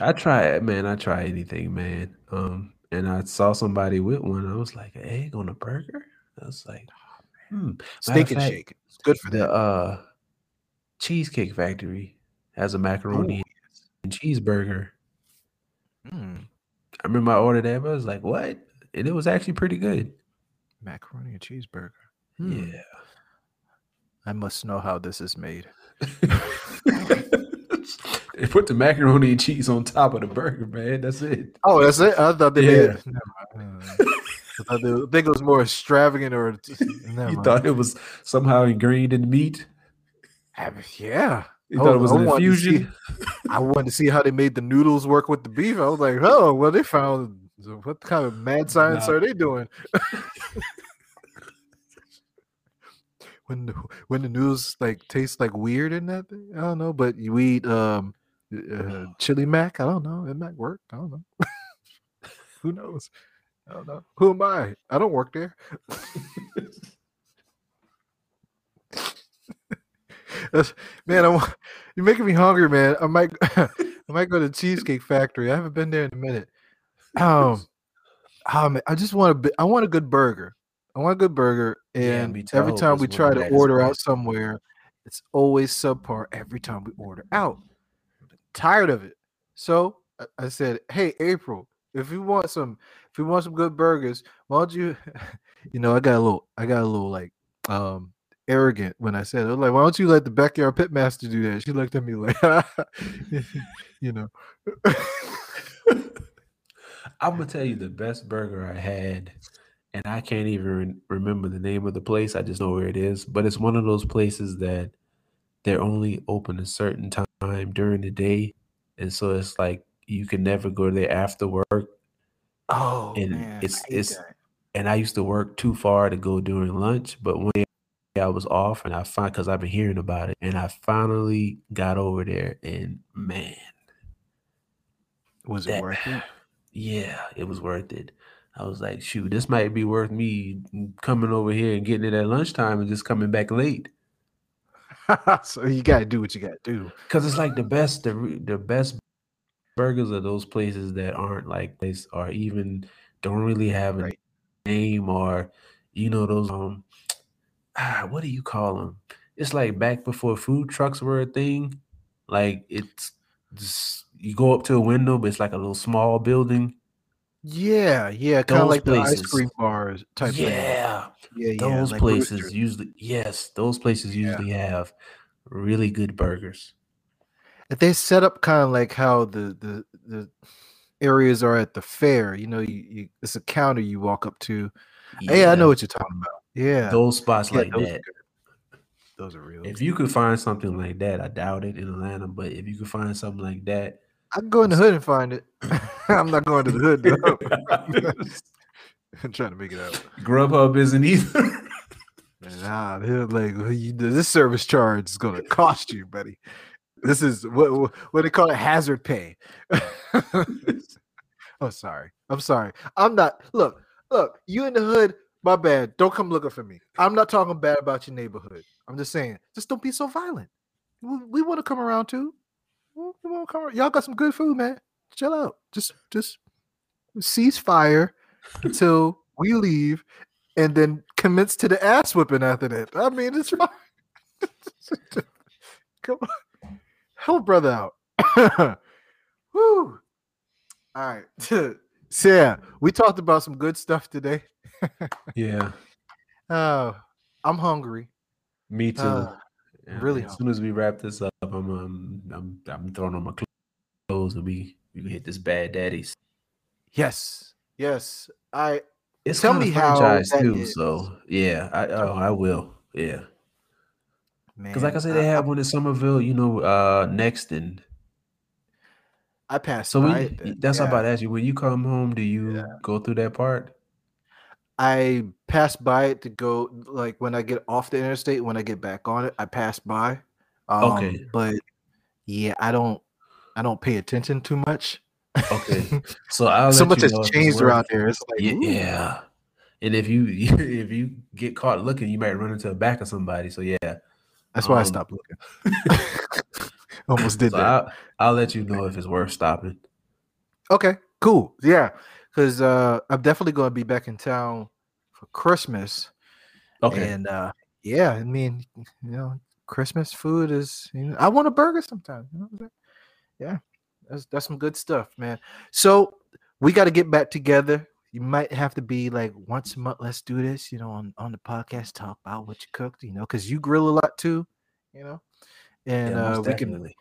B: I try it, man. I try anything, man. Um, and I saw somebody with one. I was like, an egg on a burger. I was like, hmm.
A: Steak and
B: fact,
A: shake. It's good for
B: The
A: that.
B: uh, Cheesecake Factory has a macaroni and cheeseburger.
A: Mm,
B: I remember I ordered that, but I was like, what? And it was actually pretty good.
A: macaroni and cheeseburger. Hmm,
B: Yeah.
A: I must know how this is made.
B: they put the macaroni and cheese on top of the burger, man. That's it.
A: Oh, that's it. I thought they
B: Yeah.
A: Uh, I thought think it was more extravagant, or
B: You
A: mind.
B: thought it was somehow ingrained in the meat?
A: I mean, yeah.
B: You
A: I
B: thought it
A: was-
B: was
A: I
B: an
A: wanted to see-
B: infusion?
A: I wanted to see how they made the noodles work with the beef. I was like, oh, well, they found what kind of mad science
B: Nah.
A: are they doing? when the, when the noodles like taste like weird in that thing, I don't know. But you eat um uh, chili mac, I don't know. It might work. I don't know. Who knows? I don't know. Who am I? I don't work there. Man, I'm, you're making me hungry, man. I might, I might go to Cheesecake Factory. I haven't been there in a minute. Um, um, I just want a, I want a good burger. I want a good burger, and.
B: I
A: every time we try to order out somewhere, it's always subpar. Every time we order out, tired of it. So I- said, "Hey, April, if you want some, if you want some good burgers, why don't you, you know, I got a little, I got a little like, um, arrogant when I said it. Like, why don't you let the backyard pitmaster do that? She looked at me like, you know,
B: I'm gonna tell you the best burger I had, and I can't even remember the name of the place. I just know where it is. But it's one of those places that they're only open a certain time during the day, and so it's like you can never go there after work.
A: oh
B: And
A: man,
B: it's- it's-
A: that.
B: And I used to work too far to go during lunch, but when I was off, and I find because I've been hearing about it, and I finally got over there, and man,
A: was it worth it?
B: Yeah, it was worth it. I was like, shoot, this might be worth me coming over here and getting it at lunchtime and just coming back late.
A: so you got to do what you got to do.
B: Cause it's like the best, the the best burgers are those places that aren't like this, or even don't really have a
A: Right.
B: name, or you know those um, ah, what do you call them? It's like back before food trucks were a thing. Like it's just you go up to a window, but it's like a little small building.
A: Yeah, yeah, kind of like the ice cream bars type thing.
B: Yeah,
A: Yeah, yeah.
B: those
A: like
B: places
A: roosters.
B: usually yes those places
A: Yeah.
B: usually have really good burgers
A: If they set up kind of like how the the the areas are at the fair. You know, you, you it's a counter you walk up to. Yeah, I know what you're talking about. Yeah,
B: those spots
A: yeah,
B: like
A: those
B: that
A: good. Those are real.
B: if you could find something like that i doubt it in atlanta but if you could find something like that
A: I can go in the hood and find it. I'm not going to the hood though. I'm trying to make it out.
B: grubhub isn't either
A: Nah, they're like you, this service charge is going to cost you, buddy. This is what what- they call it hazard pay. oh, sorry. I'm sorry. I'm not. Look, look. You in the hood? My bad. Don't come looking for me. I'm not talking bad about your neighborhood. I'm just saying, just don't be so violent. We, want to come around too. We want to come. Around. Y'all got some good food, man. Chill out. Just, just cease fire until we leave, and then commence to the ass whipping after that. I mean, it's. Come on, help brother out. Woo! All right. so yeah, we talked about some good stuff today.
B: yeah
A: Uh, I'm hungry.
B: me too
A: Uh, really
B: as soon as we wrap this up i'm um, i'm i'm throwing on my clothes and we we can hit this bad daddies
A: Yes, yes. I
B: it's
A: Tell me how
B: too
A: is.
B: so yeah i oh i will yeah Because, like I said, they have one in Summerville, you know, uh, next and
A: I passed
B: so
A: by
B: when,
A: it.
B: that's
A: yeah.
B: about to ask you. When you come home, do you go through that part?
A: I pass by it to go like when I get off the interstate. When I get back on it, I pass by. Um,
B: Okay.
A: but yeah, I don't. I don't pay attention too much.
B: Okay, so I'll
A: so much has
B: know if it's
A: changed around there. It's like,
B: Yeah, yeah. And if you if you get caught looking, you might run into the back of somebody. So yeah,
A: that's why I
B: um,
A: stopped looking. Almost did
B: so
A: that.
B: I'll, I'll let you know if it's worth stopping.
A: Okay, cool. Yeah, because uh, I'm definitely going to be back in town for Christmas.
B: Okay.
A: And uh, yeah, I mean, you know, Christmas food is. You know, I want a burger sometime. You know what I'm saying? Yeah, that's that's some good stuff, man. So we got to get back together. You might have to be like once a month. Let's do this, you know, on on the podcast. Talk about what you cooked, you know, because you grill a lot too, you know. And
B: yeah,
A: uh, we can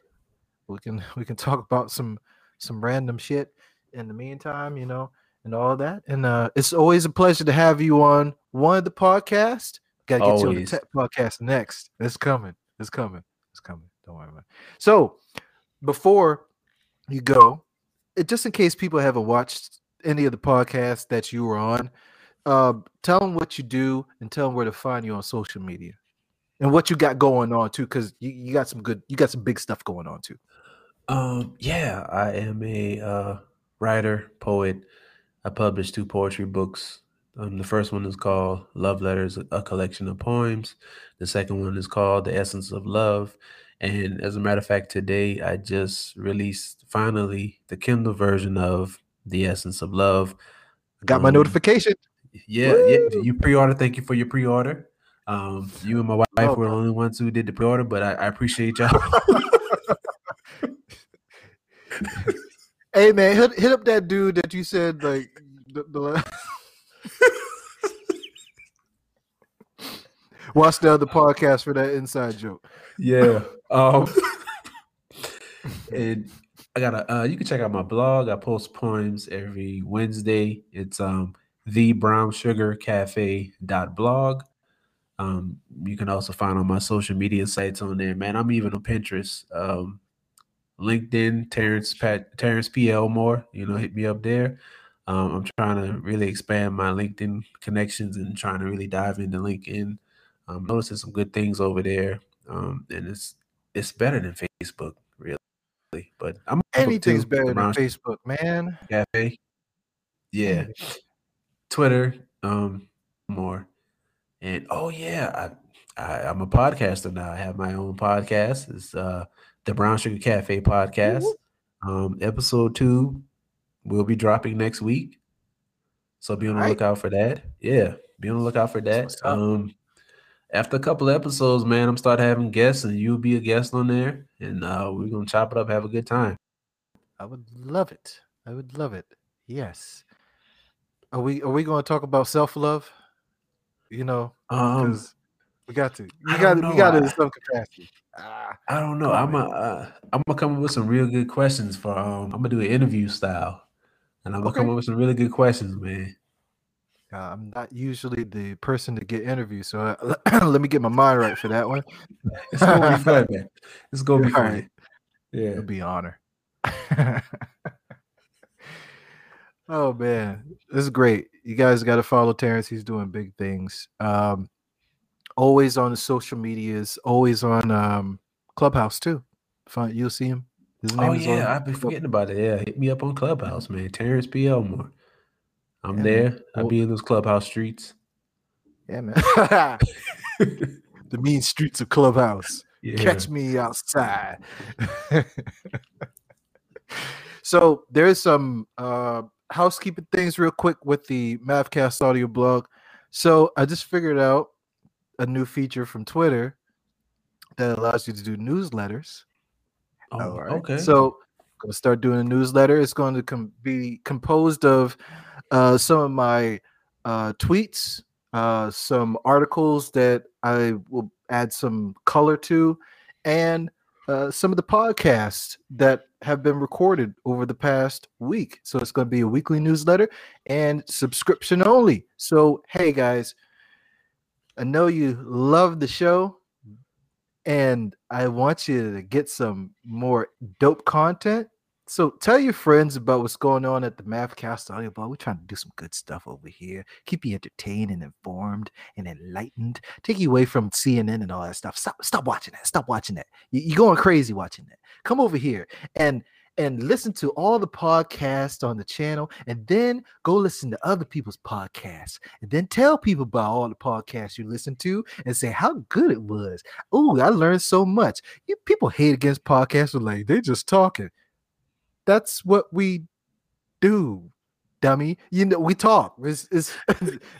A: we can we can talk about some some random shit in the meantime, you know, and all that. And uh it's always a pleasure to have you on one of the podcasts. Gotta get you on the tech podcast next. It's coming. It's coming. It's coming. Don't worry about it. So before you go, it, just in case people haven't watched any of the podcasts that you were on, uh, tell them what you do and tell them where to find you on social media and what you got going on too, because you, you got some good, you got some big stuff going on too.
B: Um, yeah, I am a uh, writer, poet. I published two poetry books. Um, the first one is called Love Letters, a collection of poems. The second one is called The Essence of Love. And as a matter of fact, today I just released finally the Kindle version of The Essence of Love.
A: Got my
B: Um,
A: notification.
B: Yeah, yeah. You pre-order. Thank you for your pre-order. Um, you and my wife
A: Oh,
B: were the only ones who did the pre-order, but I, I appreciate y'all.
A: Hey man, hit, hit up that dude that you said like the, the Watch the other podcast for that inside joke.
B: Yeah. Um and I got a uh you can check out my blog. I post poems every Wednesday. It's um the brown sugar cafe dot blog. Um you can also find on my social media sites on there, man. I'm even on Pinterest. Um LinkedIn, Terrance Pat Terrance P. Elmore, you know, hit me up there. Um, I'm trying to really expand my LinkedIn connections and trying to really dive into LinkedIn. Um, noticing some good things over there, um, and it's it's better than Facebook, really. But I'm
A: Anything's
B: too,
A: better than Facebook, man.
B: Cafe. Yeah, Twitter, um, more, and oh yeah, I, I I'm a podcaster now. I have my own podcast. It's uh the Brown Sugar Cafe podcast. Um, episode two will be dropping next week, so be on the
A: Alright.
B: lookout for that. Yeah, be on the lookout for that. Um, after a couple episodes, man, I'm start having guests, and you'll be a guest on there, and uh, we're gonna chop it up, have a good time.
A: I would love it. I would love it. Yes. Are we are we going to talk about self love? You know,
B: Um,
A: we got to. We got to.
B: know.
A: We got to in some capacity. Ah,
B: I don't know. I'm a, uh, I'm gonna come up with some real good questions for um. I'm gonna do an interview style, and I'm gonna come up with some really good questions, man.
A: Uh, I'm not usually the person to get interviewed, so uh, let me get my mind right for that one.
B: It's gonna be fun, man. It's gonna be
A: All
B: fun.
A: right.
B: Yeah.
A: It'll be an honor. oh man, this is great. You guys got to follow Terrance. He's doing big things. Um, always on the social medias. Always on um, Clubhouse too. Find you'll see him. His name
B: Oh
A: is on
B: yeah, I've been forgetting about it. Yeah, hit me up on Clubhouse, man. Terrance P. Elmore. I'm
A: Yeah, man.
B: there.
A: I'll
B: be in those Clubhouse streets.
A: Yeah, man. the mean streets of Clubhouse.
B: Yeah.
A: Catch me outside. so there's some uh, housekeeping things real quick with the Mavcast audio blog. So I just figured out a new feature from Twitter that allows you to do newsletters.
B: Oh,
A: All right.
B: okay.
A: So I'm gonna start doing a newsletter. It's going to com- be composed of uh, some of my uh, tweets, uh, some articles that I will add some color to, and uh, some of the podcasts that have been recorded over the past week. So it's going to be a weekly newsletter and subscription only. So hey guys, I know you love the show and I want you to get some more dope content. So tell your friends about what's going on at the Mavcast Audio Blog. We're trying to do some good stuff over here. Keep you entertained and informed and enlightened. Take you away from CNN and all that stuff. Stop, stop watching that. Stop watching that. You- You're going crazy watching that. Come over here and and listen to all the podcasts on the channel and then go listen to other people's podcasts and then tell people about all the podcasts you listen to and say how good it was. Oh, I learned so much. You people hate against podcasts like they're just talking. That's what we do dummy. You know, we talk. It's, it's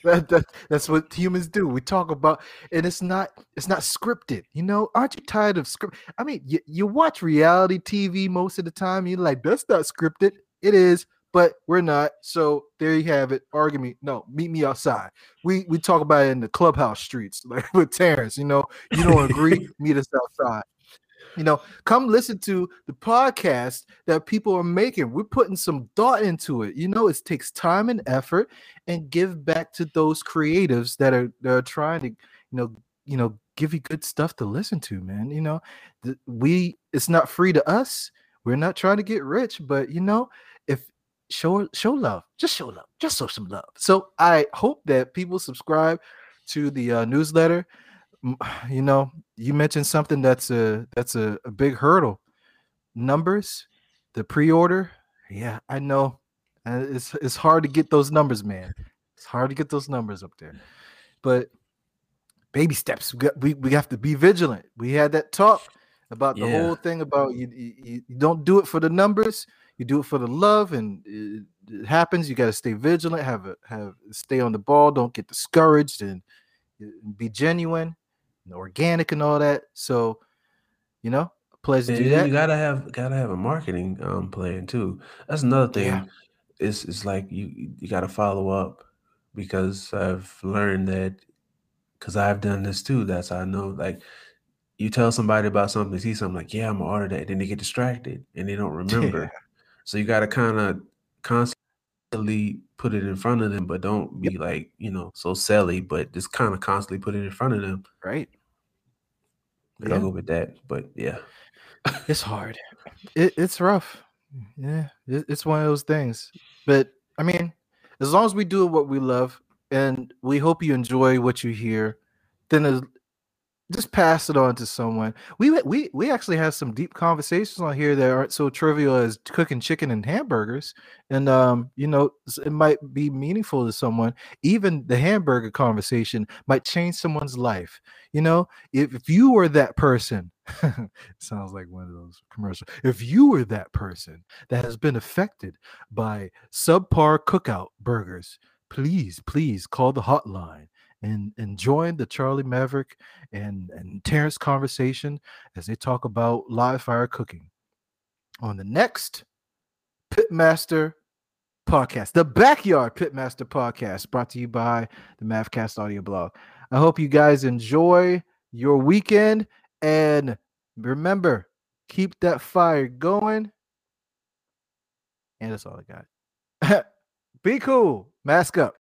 A: that, that, that's what humans do. We talk about, and it's not it's not scripted. You know, aren't you tired of script? I mean, you, you watch reality TV most of the time. You're like, that's not scripted. It is, but we're not. So there you have it. Argument. No, meet me outside. We we talk about it in the clubhouse streets, like with Terrance. You know, you don't agree? meet us outside you know, come listen to the podcast that people are making. We're putting some thought into it. You know, it takes time and effort and give back to those creatives that are that are trying to, you know, you know, give you good stuff to listen to, man. You know, we it's not free to us. We're not trying to get rich, but you know, if show show love, just show love, just show some love. So I hope that people subscribe to the uh, newsletter you know, you mentioned something that's a that's a, a big hurdle. Numbers, the pre-order. Yeah, I know. Uh, it's it's hard to get those numbers, man. It's hard to get those numbers up there. But baby steps. We got, we, we have to be vigilant. We had that talk about the yeah. whole thing about you, you, you don't do it for the numbers, you do it for the love, and it, it happens. You got to stay vigilant, have a have stay on the ball, don't get discouraged, and be genuine organic and all that. So, you know, pleasure to do that.
B: You gotta have gotta have a marketing um plan too. That's another thing. Yeah. It's it's like you you gotta follow up because I've learned that because I've done this too. That's how I know. Like you tell somebody about something, see something like, yeah, I'm gonna order that, and then they get distracted and they don't remember. So you gotta kind of constantly put it in front of them, but don't be yep. like, you know, so silly, but just kind of constantly put it in front of them.
A: Right.
B: Yeah. I'll go with that. But yeah.
A: it's hard. It, it's rough. Yeah. It, it's one of those things. But I mean, as long as we do what we love and we hope you enjoy what you hear, then just pass it on to someone. We we we actually have some deep conversations on here that aren't so trivial as cooking chicken and hamburgers, and um, you know, it might be meaningful to someone. Even the hamburger conversation might change someone's life. You know, if, if you were that person, sounds like one of those commercials. If you were that person that has been affected by subpar cookout burgers, please, please call the hotline and, and the Charlie Maveric and, and Terrance conversation as they talk about live fire cooking on the next Pitmaster podcast, the Backyard Pitmaster podcast, brought to you by the Mavcast audio blog. I hope you guys enjoy your weekend and remember, keep that fire going. And that's all I got. Be cool. Mask up.